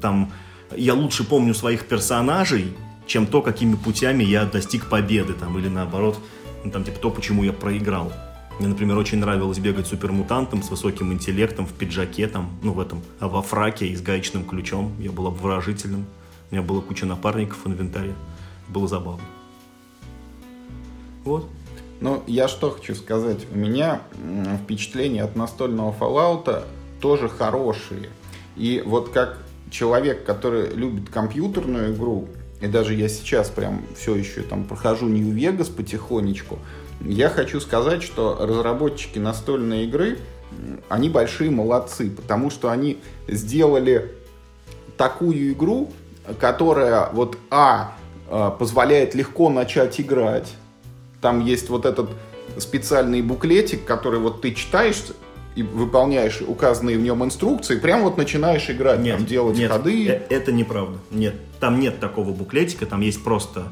там я лучше помню своих персонажей, чем то, какими путями я достиг победы, там, или наоборот, ну, там, типа, то, почему я проиграл. Мне, например, очень нравилось бегать супермутантом с высоким интеллектом в пиджаке, там, ну, в этом, а во фраке и с гаечным ключом. Я был обворожительным. У меня была куча напарников в инвентаре. было забавно. Вот. Ну, я что хочу сказать. У меня впечатления от настольного Fallout тоже хорошие. И вот как человек, который любит компьютерную игру, и даже я сейчас прям все еще там прохожу Vegas потихонечку, я хочу сказать, что разработчики настольной игры, они большие молодцы, потому что они сделали такую игру, которая вот А э, позволяет легко начать играть. Там есть вот этот специальный буклетик, который вот ты читаешь и выполняешь указанные в нем инструкции, прям вот начинаешь играть, нет, там делать нет, ходы. Э, это неправда. Нет, там нет такого буклетика, там есть просто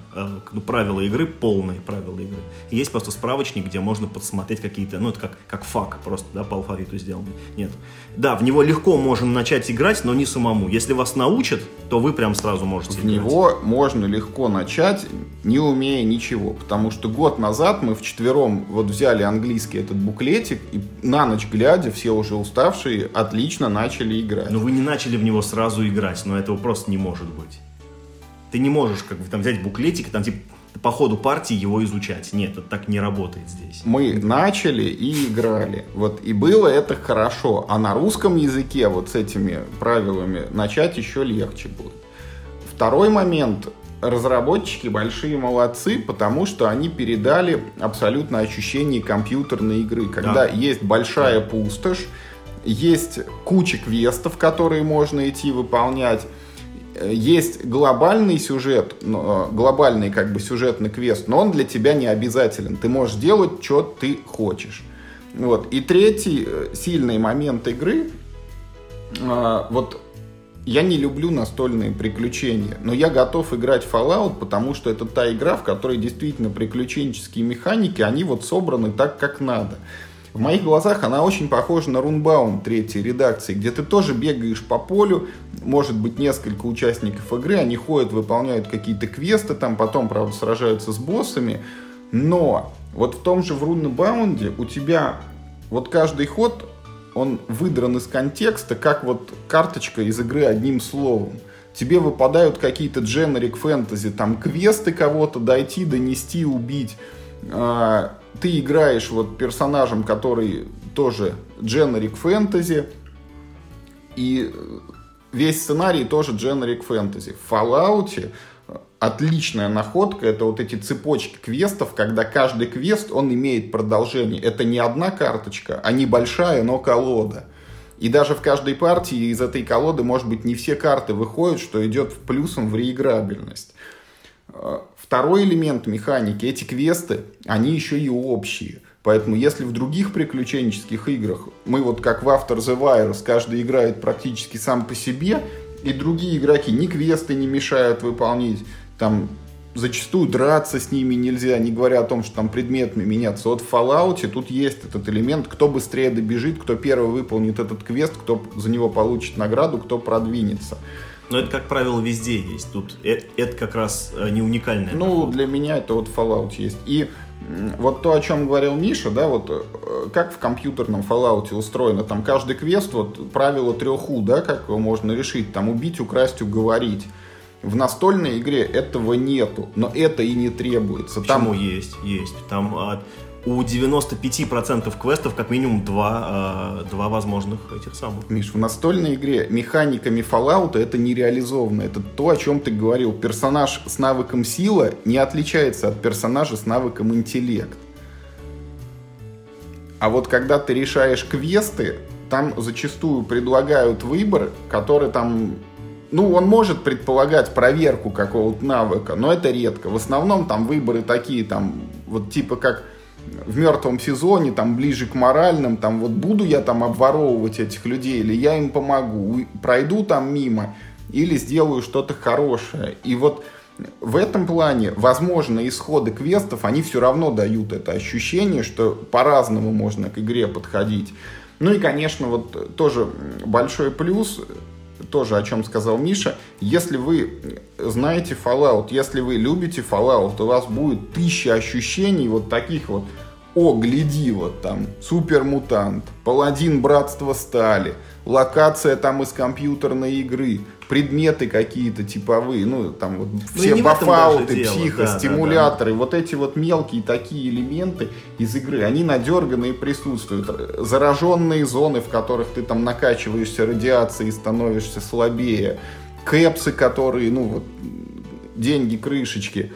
ну, правила игры, полные правила игры. И есть просто справочник, где можно подсмотреть какие-то, ну это как, как фак просто, да, по алфавиту сделанный. Нет. Да, в него легко можно начать играть, но не самому. Если вас научат, то вы прям сразу можете В играть. него можно легко начать, не умея ничего. Потому что год назад мы вчетвером вот взяли английский этот буклетик, и на ночь глядя, все уже уставшие, отлично начали играть. Но вы не начали в него сразу играть, но этого просто не может быть. Ты не можешь как бы там взять буклетик и там типа по ходу партии его изучать. Нет, это так не работает здесь. Мы начали и играли. Вот и было это хорошо. А на русском языке вот с этими правилами начать еще легче будет. Второй момент. Разработчики большие молодцы, потому что они передали абсолютно ощущение компьютерной игры. Когда Да. есть большая пустошь, есть куча квестов, которые можно идти выполнять. Э, Есть глобальный сюжет, э, глобальный как бы сюжетный квест, но он для тебя не обязателен. Ты можешь делать, что ты хочешь. Вот. И третий э, сильный момент игры, вот я не люблю настольные приключения, но я готов играть Fallout, потому что это та игра, в которой действительно приключенческие механики, они вот собраны так, как надо. В моих глазах она очень похожа на Рунбаум третьей редакции, где ты тоже бегаешь по полю, может быть несколько участников игры, они ходят, выполняют какие-то квесты, там потом, правда, сражаются с боссами, но вот в том же в Рунбаунде у тебя вот каждый ход, он выдран из контекста, как вот карточка из игры одним словом. Тебе выпадают какие-то дженерик фэнтези, там квесты кого-то дойти, донести, убить. А, Ты играешь вот персонажем, который тоже дженерик фэнтези. И весь сценарий тоже дженерик фэнтези. В Fallout отличная находка это вот эти цепочки квестов, когда каждый квест, он имеет продолжение. Это не одна карточка, а небольшая, но колода. И даже в каждой партии из этой колоды, может быть, не все карты выходят, что идет в плюсом в реиграбельность. Второй элемент механики, эти квесты, они еще и общие. Поэтому если в других приключенческих играх мы вот как в After the Virus, каждый играет практически сам по себе, и другие игроки ни квесты не мешают выполнить, там зачастую драться с ними нельзя, не говоря о том, что там предметами меняться. Вот в Fallout тут есть этот элемент, кто быстрее добежит, кто первый выполнит этот квест, кто за него получит награду, кто продвинется. Но это, как правило, везде есть. Тут э- это как раз э, не уникальное. Ну, для меня это вот Fallout есть. И вот то, о чем говорил Миша, да, вот э, как в компьютерном Fallout устроено, там каждый квест, вот правило трех У, да, как его можно решить, там убить, украсть, уговорить. В настольной игре этого нету, но это и не требуется. Почему Там есть? Есть. Там а, у 95% квестов как минимум два, а, два возможных этих самых. Миш, в настольной игре механиками Fallout это не реализовано. Это то, о чем ты говорил. Персонаж с навыком сила не отличается от персонажа с навыком интеллект. А вот когда ты решаешь квесты, там зачастую предлагают выбор, который там... Ну, он может предполагать проверку какого-то навыка, но это редко. В основном там выборы такие, там, вот типа как в мертвом сезоне, там ближе к моральным, там вот буду я там обворовывать этих людей, или я им помогу, пройду там мимо, или сделаю что-то хорошее. И вот в этом плане, возможно, исходы квестов, они все равно дают это ощущение, что по-разному можно к игре подходить. Ну и, конечно, вот тоже большой плюс, тоже о чем сказал Миша, если вы знаете Fallout, если вы любите Fallout, у вас будет тысяча ощущений вот таких вот, о, гляди, вот там, супермутант, паладин братства стали, локация там из компьютерной игры, предметы какие-то типовые, ну, там вот Ну, все и не в этом даже бафауты, дело, психостимуляторы, вот эти вот мелкие такие элементы из игры, они надерганные присутствуют. Зараженные зоны, в которых ты там накачиваешься радиацией и становишься слабее. Кэпсы, которые, ну, вот, деньги, крышечки.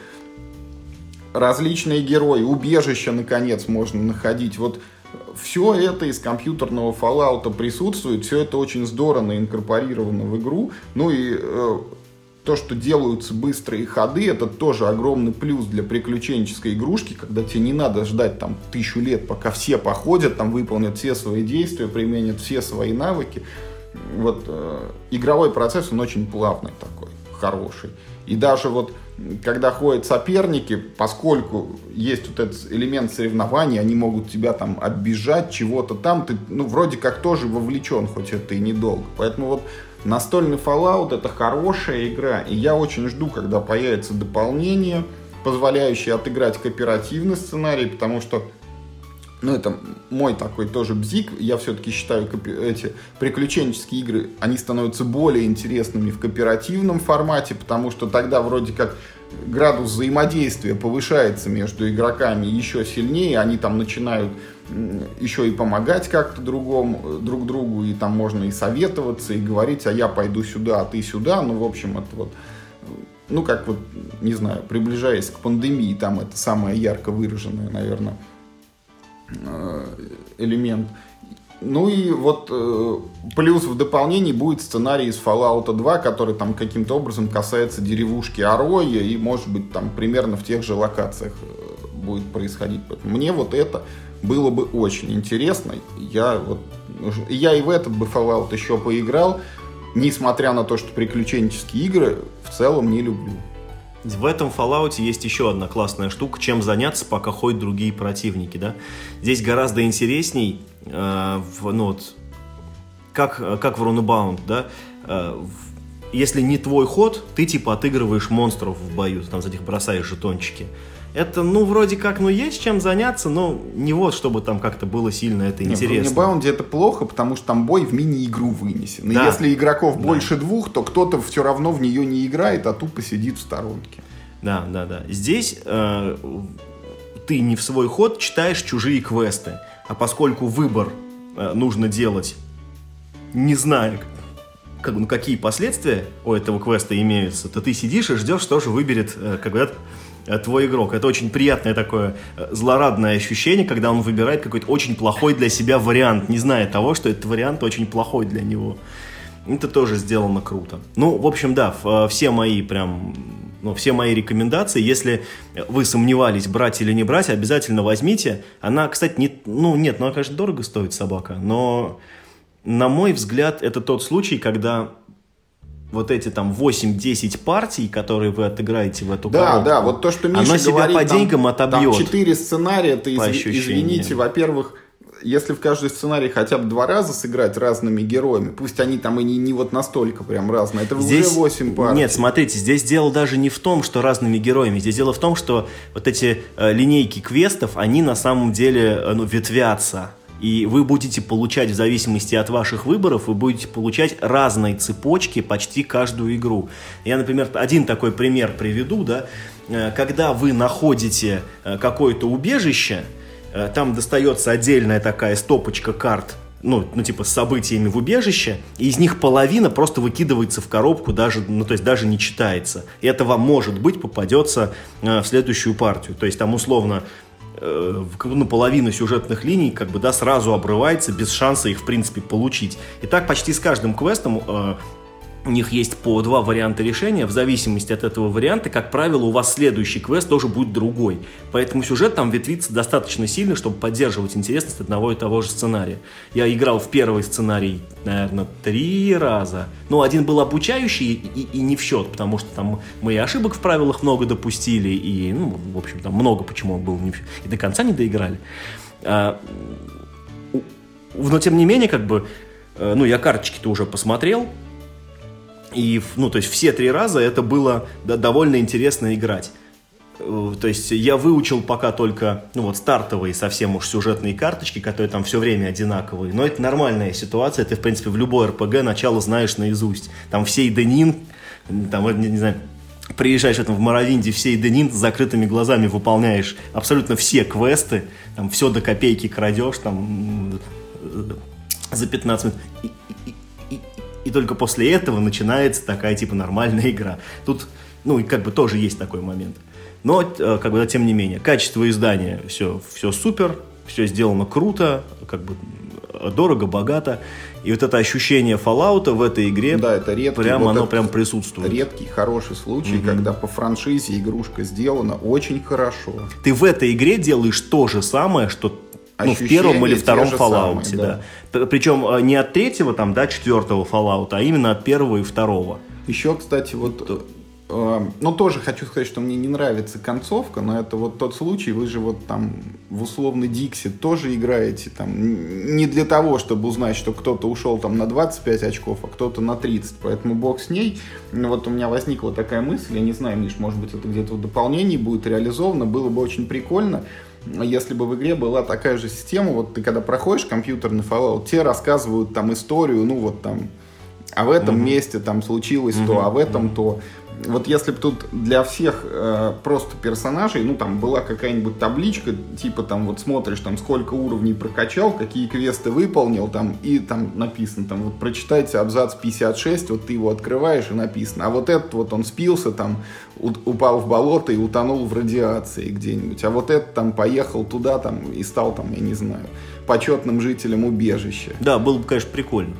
Различные герои, убежища, наконец, можно находить. Вот все это из компьютерного Fallout присутствует, все это очень здорово инкорпорировано в игру. Ну и э, то, что делаются быстрые ходы, это тоже огромный плюс для приключенческой игрушки, когда тебе не надо ждать там тысячу лет, пока все походят, там выполнят все свои действия, применят все свои навыки. Вот э, игровой процесс, он очень плавный такой, хороший. И даже вот когда ходят соперники, поскольку есть вот этот элемент соревнований, они могут тебя там оббежать, чего-то там, ты, ну, вроде как тоже вовлечен, хоть это и недолго. Поэтому вот настольный Fallout это хорошая игра, и я очень жду, когда появится дополнение, позволяющее отыграть кооперативный сценарий, потому что ну, это мой такой тоже бзик. Я все-таки считаю, эти приключенческие игры, они становятся более интересными в кооперативном формате, потому что тогда вроде как градус взаимодействия повышается между игроками еще сильнее, они там начинают еще и помогать как-то другому, друг другу, и там можно и советоваться, и говорить, а я пойду сюда, а ты сюда, ну, в общем, это вот ну, как вот, не знаю, приближаясь к пандемии, там это самое ярко выраженное, наверное, Э, элемент. Ну и вот э, плюс в дополнении будет сценарий из Fallout 2, который там каким-то образом касается деревушки Ароя и может быть там примерно в тех же локациях э, будет происходить. Мне вот это было бы очень интересно. Я вот я и в этот бы Fallout еще поиграл, несмотря на то, что приключенческие игры в целом не люблю. В этом Fallout есть еще одна классная штука, чем заняться, пока ходят другие противники, да. Здесь гораздо интересней, э, в, ну вот, как, как в Runabound, да, э, в, если не твой ход, ты типа отыгрываешь монстров в бою, там за них бросаешь жетончики. Это, ну, вроде как, ну, есть чем заняться, но не вот, чтобы там как-то было сильно это не, интересно. В Runabound это плохо, потому что там бой в мини-игру вынесен. И да. если игроков да. больше двух, то кто-то все равно в нее не играет, а тупо сидит в сторонке. Да, да, да. Здесь э, ты не в свой ход читаешь чужие квесты. А поскольку выбор э, нужно делать, не зная, как, ну, какие последствия у этого квеста имеются, то ты сидишь и ждешь, что же выберет, э, как говорят, твой игрок. Это очень приятное такое э, злорадное ощущение, когда он выбирает какой-то очень плохой для себя вариант, не зная того, что этот вариант очень плохой для него. Это тоже сделано круто. Ну, в общем, да, э, все мои прям ну, все мои рекомендации, если вы сомневались, брать или не брать, обязательно возьмите. Она, кстати, не, ну, нет, ну, она, конечно, дорого стоит собака, но, на мой взгляд, это тот случай, когда вот эти там 8-10 партий, которые вы отыграете в эту Да, коробку, да, вот то, что Миша оно себя говорит, по деньгам там, отобьет. Там 4 сценария, ты из, извините, во-первых, если в каждый сценарий хотя бы два раза сыграть разными героями, пусть они там и не, не вот настолько прям разные, это здесь, уже 8 партий. Нет, смотрите, здесь дело даже не в том, что разными героями, здесь дело в том, что вот эти э, линейки квестов, они на самом деле э, ну, ветвятся. И вы будете получать, в зависимости от ваших выборов, вы будете получать разные цепочки почти каждую игру. Я, например, один такой пример приведу, да, э, когда вы находите э, какое-то убежище, э, там достается отдельная такая стопочка карт, ну, ну, типа, с событиями в убежище, и из них половина просто выкидывается в коробку, даже, ну, то есть даже не читается. И это вам, может быть, попадется э, в следующую партию. То есть там, условно, ну, половина сюжетных линий как бы, да, сразу обрывается без шанса их, в принципе, получить. И так почти с каждым квестом э, у них есть по два варианта решения, в зависимости от этого варианта, как правило, у вас следующий квест тоже будет другой. Поэтому сюжет там ветвится достаточно сильно, чтобы поддерживать интересность одного и того же сценария. Я играл в первый сценарий, наверное, три раза. Но один был обучающий и, и, и не в счет, потому что там мы и ошибок в правилах много допустили, и, ну, в общем, там много почему он был не в счет. И до конца не доиграли. А, но, тем не менее, как бы, э, ну, я карточки-то уже посмотрел, и, ну, то есть все три раза это было довольно интересно играть. Э, то есть я выучил пока только, ну вот, стартовые совсем уж сюжетные карточки, которые там все время одинаковые. Но это нормальная ситуация. Ты, в принципе, в любой РПГ начало знаешь наизусть. Там все Денин, там, не, не знаю, приезжаешь там, в Моровинде, все Денин с закрытыми глазами выполняешь абсолютно все квесты, там все до копейки крадешь, там за 15 минут. И, и, и, только после этого начинается такая типа нормальная игра. Тут, ну, и как бы тоже есть такой момент. Но, э, как бы, тем не менее, качество издания все, все супер, все сделано круто, как бы дорого, богато. И вот это ощущение Fallout в этой игре, да, это редкий, прям вот оно прям присутствует. Редкий, хороший случай, угу. когда по франшизе игрушка сделана очень хорошо. Ты в этой игре делаешь то же самое, что ну, в первом или втором Fallout, да. да. Причем э, не от третьего, там, да, четвертого Fallout, а именно от первого и второго. Еще, кстати, вот Эм, ну, тоже хочу сказать, что мне не нравится концовка, но это вот тот случай, вы же вот там в условный Дикси тоже играете там не для того, чтобы узнать, что кто-то ушел там на 25 очков, а кто-то на 30, поэтому бог с ней. Ну, вот у меня возникла такая мысль, я не знаю, Миш, может быть, это где-то в дополнении будет реализовано, было бы очень прикольно, если бы в игре была такая же система, вот ты когда проходишь компьютерный Fallout, тебе рассказывают там историю, ну вот там, а в этом mm-hmm. месте там случилось mm-hmm. то, а в этом mm-hmm. то вот если бы тут для всех э, просто персонажей, ну там была какая-нибудь табличка, типа там вот смотришь, там сколько уровней прокачал, какие квесты выполнил, там и там написано, там вот прочитайте абзац 56, вот ты его открываешь и написано, а вот этот вот он спился, там упал в болото и утонул в радиации где-нибудь, а вот этот там поехал туда там и стал там, я не знаю, почетным жителем убежища. Да, было бы, конечно, прикольно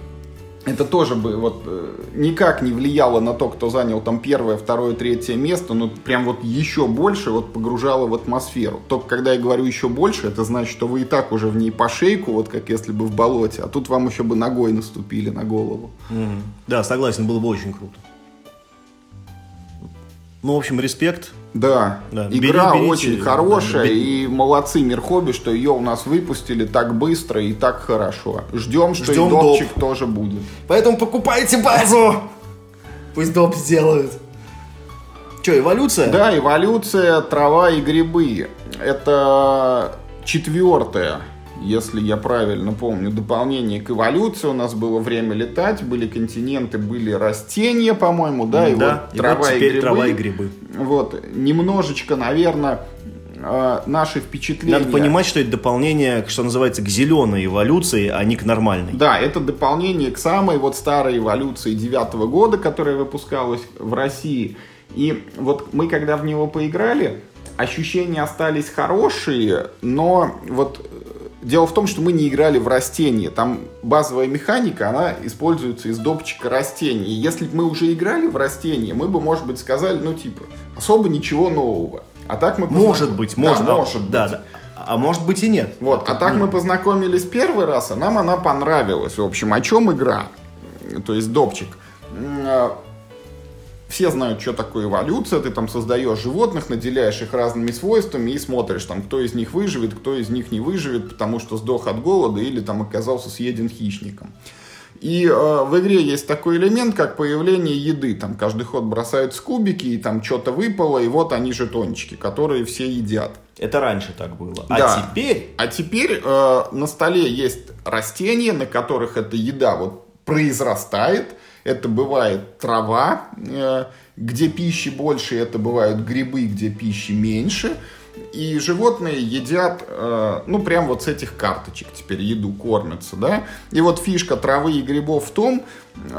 это тоже бы вот э, никак не влияло на то, кто занял там первое, второе, третье место, но прям вот еще больше вот погружало в атмосферу. Только когда я говорю еще больше, это значит, что вы и так уже в ней по шейку, вот как если бы в болоте, а тут вам еще бы ногой наступили на голову. Mm-hmm. Да, согласен, было бы очень круто. Ну, в общем, респект да, да. игра Бери, очень берите, хорошая, да, и молодцы Мирхоби, что ее у нас выпустили так быстро и так хорошо. Ждем, что Ждем и допчик доп. тоже будет. Поэтому покупайте базу! Пусть доп сделают. Че, эволюция? Да, эволюция, трава и грибы. Это четвертая если я правильно помню, дополнение к эволюции. У нас было время летать, были континенты, были растения, по-моему, да, и да, вот и трава вот и грибы. трава и грибы. Вот, немножечко, наверное, э, наши впечатления. Надо понимать, что это дополнение, что называется, к зеленой эволюции, а не к нормальной. Да, это дополнение к самой вот старой эволюции девятого года, которая выпускалась в России. И вот мы, когда в него поиграли, ощущения остались хорошие, но вот Дело в том, что мы не играли в растения. Там базовая механика, она используется из допчика растений. И если бы мы уже играли в растения, мы бы, может быть, сказали, ну, типа, особо ничего нового. А так мы... Может быть, может, да, может быть. Да, да. А может быть и нет. Вот, а так мы познакомились первый раз, а нам она понравилась. В общем, о чем игра? То есть допчик а, все знают, что такое эволюция, ты там создаешь животных, наделяешь их разными свойствами и смотришь, там, кто из них выживет, кто из них не выживет, потому что сдох от голода или там оказался съеден хищником. И э, в игре есть такой элемент, как появление еды. Там каждый ход бросают кубики, и там что-то выпало, и вот они жетончики, которые все едят. Это раньше так было. А да. теперь? А теперь э, на столе есть растения, на которых эта еда вот произрастает, это бывает трава, э, где пищи больше, это бывают грибы, где пищи меньше. И животные едят, э, ну, прям вот с этих карточек теперь еду кормятся, да. И вот фишка травы и грибов в том,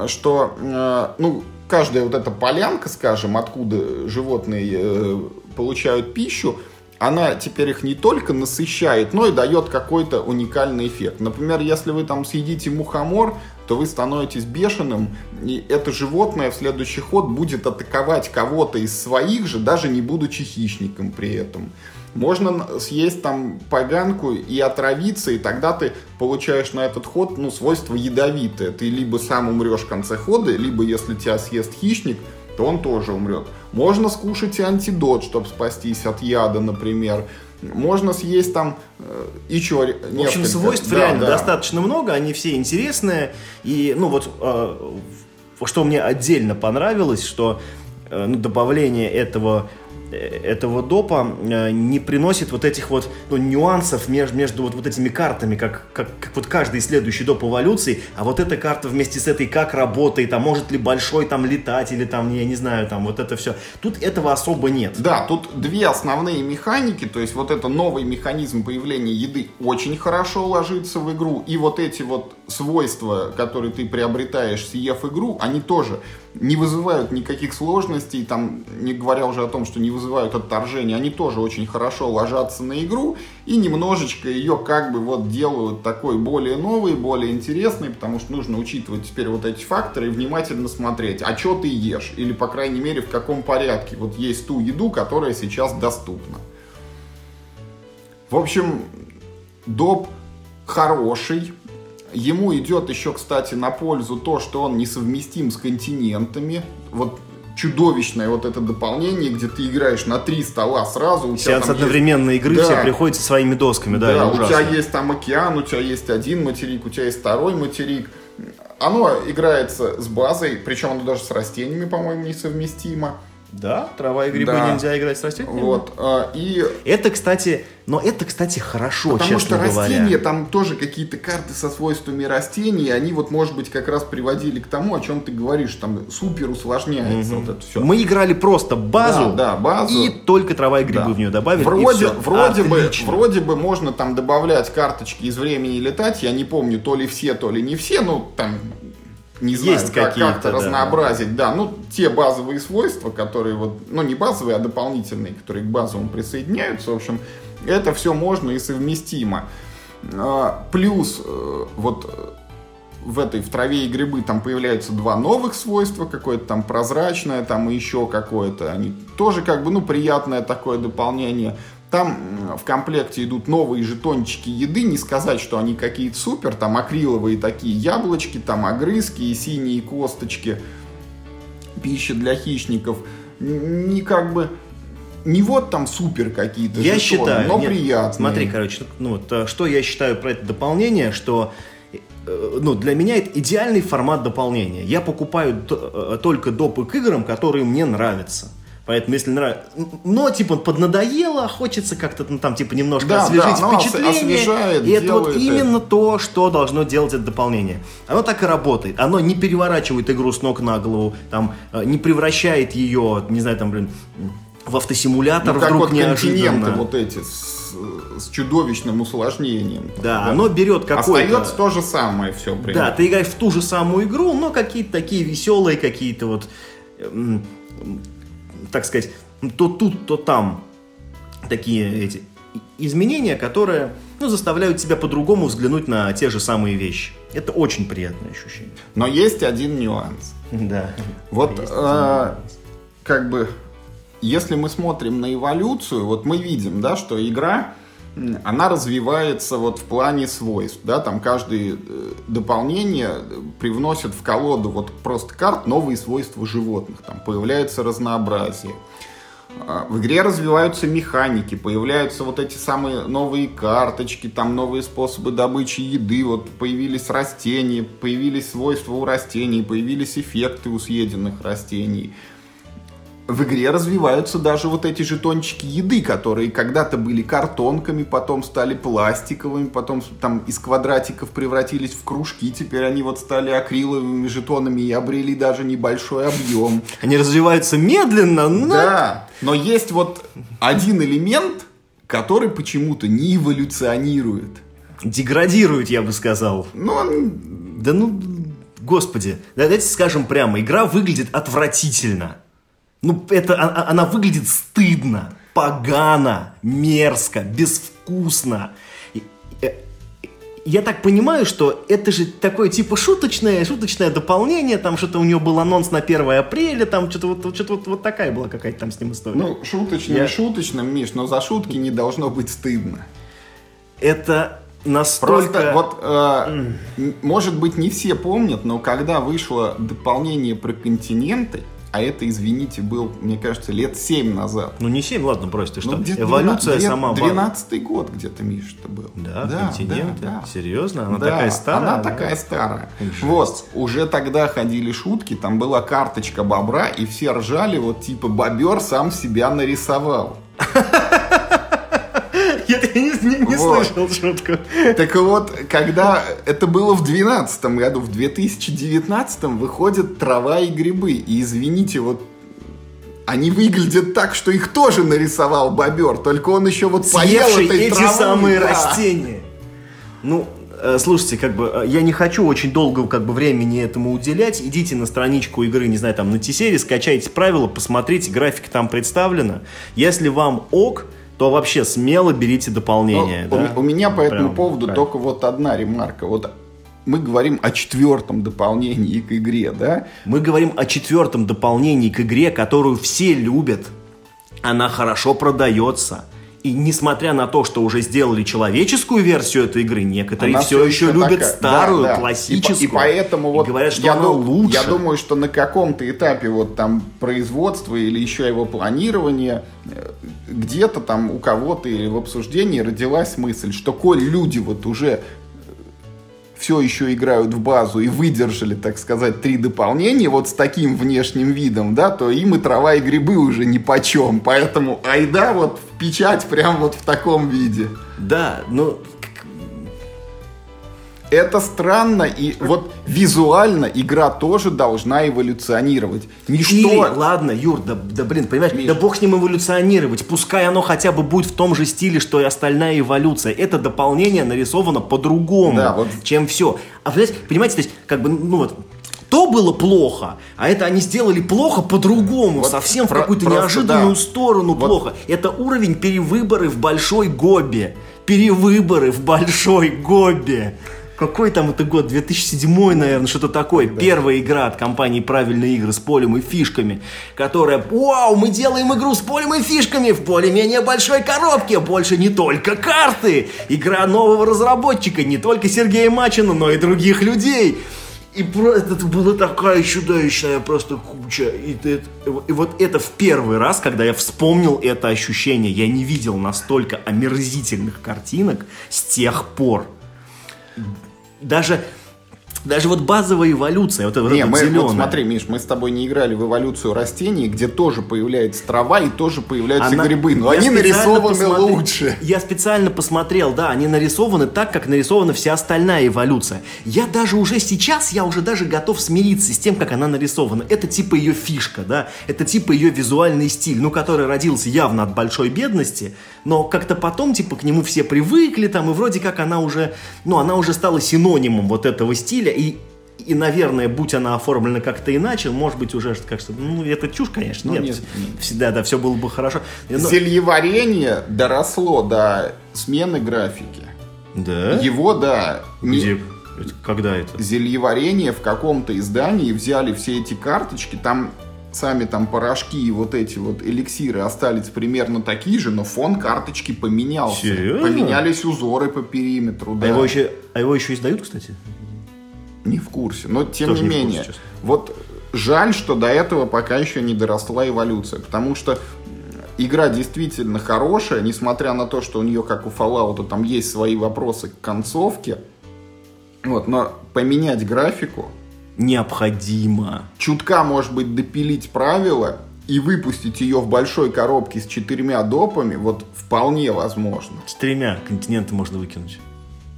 что, э, ну, каждая вот эта полянка, скажем, откуда животные получают пищу, она теперь их не только насыщает, но и дает какой-то уникальный эффект. Например, если вы там съедите мухомор, то вы становитесь бешеным, и это животное в следующий ход будет атаковать кого-то из своих же, даже не будучи хищником при этом. Можно съесть там поганку и отравиться, и тогда ты получаешь на этот ход ну, свойство ядовитое. Ты либо сам умрешь в конце хода, либо если тебя съест хищник, то он тоже умрет. Можно скушать и антидот, чтобы спастись от яда, например. Можно съесть там э, еще В общем, свойств да, реально да. достаточно много, они все интересные. И, ну вот, э, что мне отдельно понравилось, что э, ну, добавление этого этого допа э, не приносит вот этих вот ну, нюансов между, между вот, вот этими картами, как, как, как вот каждый следующий доп эволюции, а вот эта карта вместе с этой как работает, а может ли большой там летать или там, я не знаю, там вот это все. Тут этого особо нет. Да, тут две основные механики, то есть вот это новый механизм появления еды очень хорошо ложится в игру, и вот эти вот свойства, которые ты приобретаешь, съев игру, они тоже не вызывают никаких сложностей, там, не говоря уже о том, что не вызывают отторжения, они тоже очень хорошо ложатся на игру и немножечко ее как бы вот делают такой более новой, более интересной, потому что нужно учитывать теперь вот эти факторы и внимательно смотреть, а что ты ешь, или, по крайней мере, в каком порядке? Вот есть ту еду, которая сейчас доступна. В общем, доп. хороший, Ему идет еще, кстати, на пользу то, что он несовместим с континентами. Вот чудовищное вот это дополнение, где ты играешь на три стола сразу. У тебя Сейчас одновременно есть... игры да. все приходят со своими досками, да, да у тебя есть там океан, у тебя есть один материк, у тебя есть второй материк. Оно играется с базой, причем оно даже с растениями, по-моему, несовместимо. Да, трава и грибы да. нельзя играть с растениями. Вот, а, и... Это, кстати, но это, кстати, хорошо, Потому что говоря. растения, там тоже какие-то карты со свойствами растений, они вот, может быть, как раз приводили к тому, о чем ты говоришь, там супер усложняется угу. вот это все. Мы играли просто базу, да, да, базу. и только трава и грибы да. в нее добавили, вроде, Вроде бы, вроде бы можно там добавлять карточки из времени летать, я не помню, то ли все, то ли не все, ну, там не знаю, Есть как, как-то да. разнообразить, да, ну, те базовые свойства, которые вот, ну, не базовые, а дополнительные, которые к базовым присоединяются, в общем, это все можно и совместимо. А, плюс, э, вот, в этой, в траве и грибы там появляются два новых свойства, какое-то там прозрачное, там и еще какое-то, они тоже как бы, ну, приятное такое дополнение. Там в комплекте идут новые жетончики еды, не сказать, что они какие-то супер, там акриловые такие яблочки, там огрызки и синие косточки, пища для хищников. Не как бы не вот там супер какие-то я жетоны, считаю, но нет, приятные. Смотри, короче, ну вот э, что я считаю про это дополнение, что э, ну, для меня это идеальный формат дополнения. Я покупаю э, только допы к играм, которые мне нравятся. Поэтому, если нравится... Но, типа, поднадоело, хочется как-то, ну, там, типа, немножко да, освежить да, впечатление. Освежает, и это вот именно это. то, что должно делать это дополнение. Оно так и работает. Оно не переворачивает игру с ног на голову, там, э, не превращает ее, не знаю, там, блин, в автосимулятор ну, как вдруг вот неожиданно. вот эти с, с чудовищным усложнением. Да, да, оно берет какое-то... Остается то же самое все. Примерно. Да, ты играешь в ту же самую игру, но какие-то такие веселые, какие-то вот так сказать, то тут, то там такие эти изменения, которые ну, заставляют тебя по-другому взглянуть на те же самые вещи. Это очень приятное ощущение. Но есть один нюанс. Да. Вот э, как бы, если мы смотрим на эволюцию, вот мы видим, да, что игра она развивается вот в плане свойств, да, там каждое э, дополнение привносит в колоду вот просто карт новые свойства животных, там появляется разнообразие. А, в игре развиваются механики, появляются вот эти самые новые карточки, там новые способы добычи еды, вот появились растения, появились свойства у растений, появились эффекты у съеденных растений – в игре развиваются даже вот эти жетончики еды, которые когда-то были картонками, потом стали пластиковыми, потом там из квадратиков превратились в кружки, теперь они вот стали акриловыми жетонами и обрели даже небольшой объем. Они развиваются медленно, но... Да, но есть вот один элемент, который почему-то не эволюционирует. Деградирует, я бы сказал. Ну, он... Да ну, господи, давайте скажем прямо, игра выглядит отвратительно. Ну, это, а, а, она выглядит стыдно, погано, мерзко, безвкусно. Э, я так понимаю, что это же такое типа шуточное, шуточное дополнение, там что-то у него был анонс на 1 апреля, там что-то вот, что вот, вот такая была какая-то там с ним история. Ну, шуточным, Я... шуточным, Миш, но за шутки не должно быть стыдно. Это настолько... Просто вот, э, может быть, не все помнят, но когда вышло дополнение про континенты, А это, извините, был, мне кажется, лет 7 назад. Ну не 7, ладно, брось, ты что? Ну, Эволюция 12 сама... 12 год где-то, Миша, это был. Да, континенты? да, да. Серьезно? Она Да, такая старая? Она да? такая старая. Жесть. Вот, уже тогда ходили шутки, там была карточка бобра, и все ржали, вот типа бобер сам себя нарисовал. [LAUGHS] Я не, не- не Вот. слышал шутку. Так вот, когда это было в 2012 году, в 2019 выходят трава и грибы. И извините, вот они выглядят так, что их тоже нарисовал бобер, только он еще вот поел Съевший этой эти травы, самые да. растения. Ну, э, слушайте, как бы э, я не хочу очень долго как бы времени этому уделять. Идите на страничку игры, не знаю, там на T-серии, скачайте правила, посмотрите, графика там представлена. Если вам ок, то вообще смело берите дополнение. Ну, у, да? у меня по этому Прям, поводу правильно. только вот одна ремарка. Вот мы говорим о четвертом дополнении к игре, да? Мы говорим о четвертом дополнении к игре, которую все любят. Она хорошо продается. И несмотря на то, что уже сделали человеческую версию этой игры, некоторые Она все еще любят такая. старую, Да, да. классическую. И, и поэтому вот говорят, что я, она ду- лучше. я думаю, что на каком-то этапе вот там производства или еще его планирования э, где-то там у кого-то или в обсуждении родилась мысль, что коль люди вот уже все еще играют в базу и выдержали, так сказать, три дополнения вот с таким внешним видом, да, то им и трава, и грибы уже ни почем. Поэтому айда вот в печать прям вот в таком виде. Да, ну, Это странно, и вот визуально игра тоже должна эволюционировать. Ничто... Или, ладно, Юр, да, да блин, понимаешь, Миш. да бог с ним эволюционировать. Пускай оно хотя бы будет в том же стиле, что и остальная эволюция. Это дополнение нарисовано по-другому, Да, вот. чем все. А понимаете, понимаете, то есть, как бы, ну вот, то было плохо, а это они сделали плохо по-другому, Вот совсем в про- какую-то просто неожиданную да. сторону Вот. плохо. Это уровень перевыборы в большой гобе. Перевыборы в большой гобе. Какой там это год? 2007, наверное, что-то такое. Первая игра от компании «Правильные игры» с полем и фишками, которая, вау, мы делаем игру с полем и фишками в более-менее большой коробке. Больше не только карты. Игра нового разработчика, не только Сергея Мачина, но и других людей. И просто это была такая чудовищная просто куча. И, ты- и вот это в первый раз, когда я вспомнил это ощущение, я не видел настолько омерзительных картинок с тех пор. Даже, даже вот базовая эволюция, вот, это Не, вот мы, зеленая. вот смотри, Миш, мы с тобой не играли в эволюцию растений, где тоже появляется трава и тоже появляются Она- грибы, но я они нарисованы посмотрел- лучше. Я специально посмотрел, да, они нарисованы так, как нарисована вся остальная эволюция. Я даже уже сейчас, я уже даже готов смириться с тем, как она нарисована. Это типа ее фишка, да, это типа ее визуальный стиль, ну, который родился явно от большой бедности, но как-то потом, типа, к нему все привыкли там, и вроде как она уже, ну, она уже стала синонимом вот этого стиля, и и, наверное, будь она оформлена как-то иначе, может быть, уже как-то, ну, это чушь, конечно, Ну, нет. нет, нет. Всегда, да, все было бы хорошо. Но- Зельеварение доросло до смены графики. Да? Его, да, не- Где? Это Когда это? зельеварение в каком-то издании взяли все эти карточки, там сами там порошки и вот эти вот эликсиры остались примерно такие же, но фон карточки поменялся. Серьезно? Поменялись узоры по периметру, да. А его еще, а его еще издают, кстати? Не в курсе, но тем Тоже не не курсе, менее. честно. вот жаль, что до этого пока еще не доросла эволюция, потому что игра действительно хорошая, несмотря на то, что у нее, как у Fallout, там есть свои вопросы к концовке. Вот, но поменять графику, Необходимо. чутка, может быть, допилить правила и выпустить ее в большой коробке с четырьмя допами, вот вполне возможно. С тремя континенты можно выкинуть.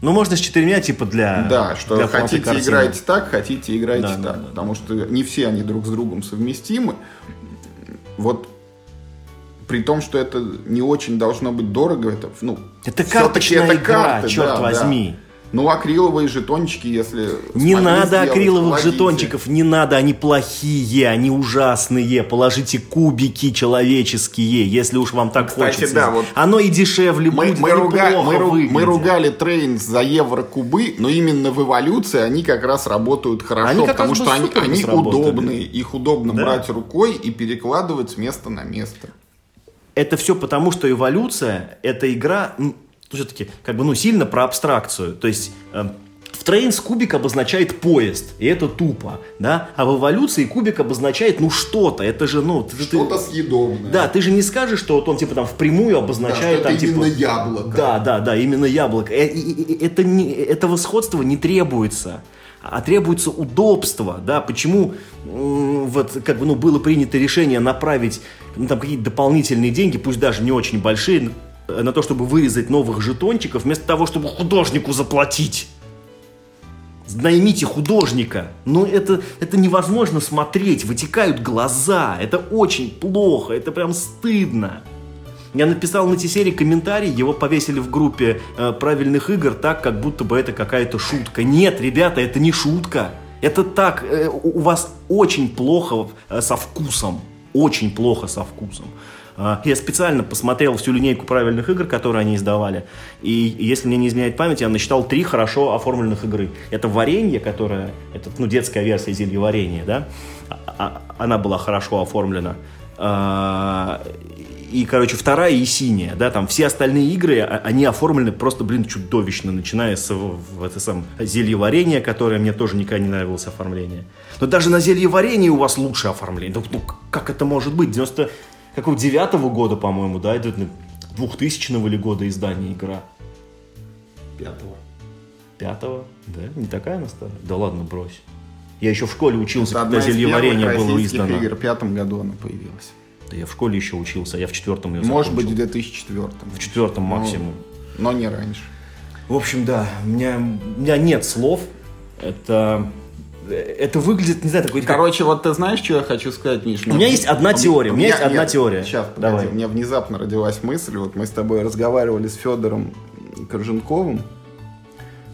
Ну, можно с четырьмя, типа для... Да, что для хотите картины. играйте так, хотите играйте Да, так. да, да. потому что не все они друг с другом совместимы. Вот при том, что это не очень должно быть дорого, это, ну, Это карточная это игра, карты, черт да, да. Ну, акриловые жетончики, если Не надо акриловых кладите. жетончиков, не надо, они плохие, они ужасные. Положите кубики человеческие, если уж вам так Кстати, хочется. да, вот Оно и дешевле Мы, будет, мы, руга- мы мы ругали Trains за еврокубы, но именно в эволюции они как раз работают хорошо, Они потому что они, они сработали. удобные. Их удобно Да. брать рукой и перекладывать с места на место. это все потому, что эволюция это игра, все-таки, как бы, ну, сильно про абстракцию. То есть э, в Trains кубик обозначает поезд, и это тупо, да? А в эволюции кубик обозначает, ну, что-то, это же, ну... Что-то съедобное. Да, ты же не скажешь, что вот он, типа, там, впрямую Да, обозначает, что там, это типа... именно яблоко. Да, да, да, именно яблоко. Э, Это не, этого сходства не требуется, а требуется удобство, да, почему вот как бы, ну, было принято решение направить ну, там какие-то дополнительные деньги, пусть даже не очень большие, на то, чтобы вырезать новых жетончиков, вместо того, чтобы художнику заплатить. Наймите художника. Но это, это невозможно смотреть, вытекают глаза. Это очень плохо, это прям стыдно. Я написал на Тесере комментарий, его повесили в группе э, правильных игр так, как будто бы это какая-то шутка. Нет, ребята, это не шутка. Это так, э, у у вас очень плохо э, со вкусом. Очень плохо со вкусом. А, Я специально посмотрел всю линейку правильных игр, которые они издавали. И если мне не изменяет память, я насчитал три хорошо оформленных игры. Это варенье, которое, это ну, детская версия зелья варенья, да? А- а- Она была хорошо оформлена. И, короче, вторая и синяя, да, там все остальные игры, они оформлены просто, блин, чудовищно, начиная с в- это сам зелье варенье, которое мне тоже никогда не нравилось оформление. Но даже на зелье варенье у вас лучше оформление. Ну, ну, как это может быть? 90 какого девятого года, по-моему, да, это 2000 или года издания игра. Пятого. Пятого? Да, не такая она старая? Да ладно, брось. Я еще в школе учился, Это когда одна из зелье первых варенье было издано. игр. В пятом году она появилась. Да я в школе еще учился, я в четвертом ее Может быть, в закончил. 2004. В четвертом Ну, максимум. Но не раньше. В общем, да, у меня, у меня нет слов. Это, это выглядит, не знаю, такой... как- Короче, вот ты знаешь, что я хочу сказать, Миш? У меня есть одна теория, у меня есть одна теория. Сейчас, Давай. У меня внезапно родилась мысль, вот мы с тобой разговаривали с Федором Корженковым,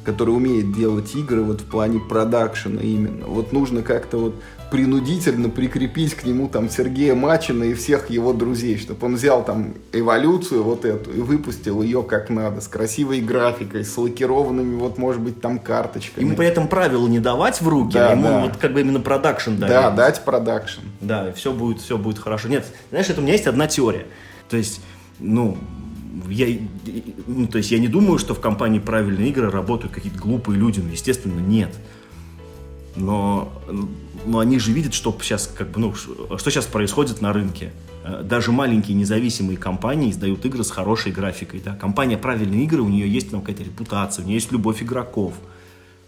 который умеет делать игры вот в плане продакшена именно. Вот нужно как-то вот принудительно прикрепить к нему там Сергея Мачина и всех его друзей, чтобы он взял там эволюцию вот эту и выпустил ее как надо, с красивой графикой, с лакированными вот, может быть, там карточками. Ему при этом правила не давать в руки, Да, а ему да. вот как бы именно продакшн Да, давать. дать продакшн. Да, все будет, все будет хорошо. Нет, знаешь, это у меня есть одна теория. То есть, ну, я, ну, то есть я не думаю, что в компании правильные игры работают какие-то глупые люди. Ну, естественно, нет. Но, но они же видят, что сейчас, как бы, ну, что сейчас происходит на рынке. Э, Даже маленькие независимые компании издают игры с хорошей графикой. Да? Компания правильные игры, у нее есть там какая-то репутация, у нее есть любовь игроков.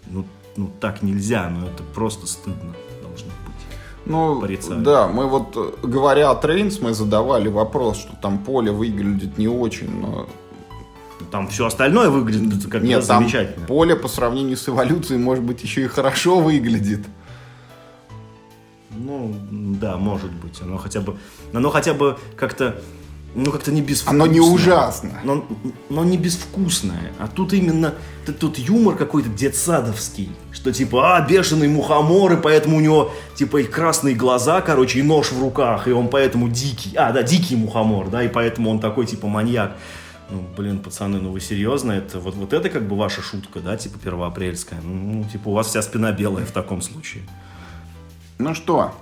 Ну, ну так нельзя, ну это просто стыдно должно быть. Ну, порицаю. да, мы вот, э, говоря о Trains, мы задавали вопрос, что там поле выглядит не очень, но... Там все остальное выглядит как Нет, там замечательно. поле по сравнению с эволюцией, может быть, еще и хорошо выглядит. Ну, да, может быть. Оно хотя бы, оно хотя бы как-то, ну, как-то не безвкусное. Оно не ужасно. Но, но не безвкусное. А тут именно тут юмор какой-то детсадовский. Что типа, а, бешеный мухомор, и поэтому у него, типа, и красные глаза, короче, и нож в руках, и он поэтому дикий. А, да, дикий мухомор, да, и поэтому он такой, типа, маньяк. Ну, блин, пацаны, ну вы серьезно? Это вот, вот это как бы ваша шутка, да, типа первоапрельская? Ну, типа, у вас вся спина белая в таком случае. Ну что,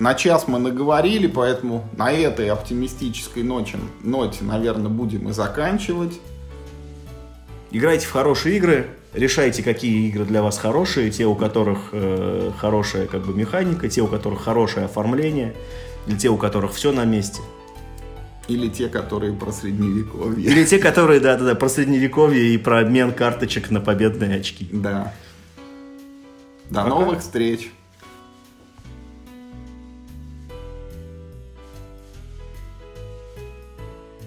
на час мы наговорили, поэтому на этой оптимистической ноте, ноте наверное, будем и заканчивать. Играйте в хорошие игры, решайте, какие игры для вас хорошие, те, у которых э, хорошая как бы механика, те, у которых хорошее оформление, или те, у которых все на месте. Или те, которые про средневековье. Или те, которые, да-да-да, про средневековье и про обмен карточек на победные очки. Да. До Пока. новых встреч.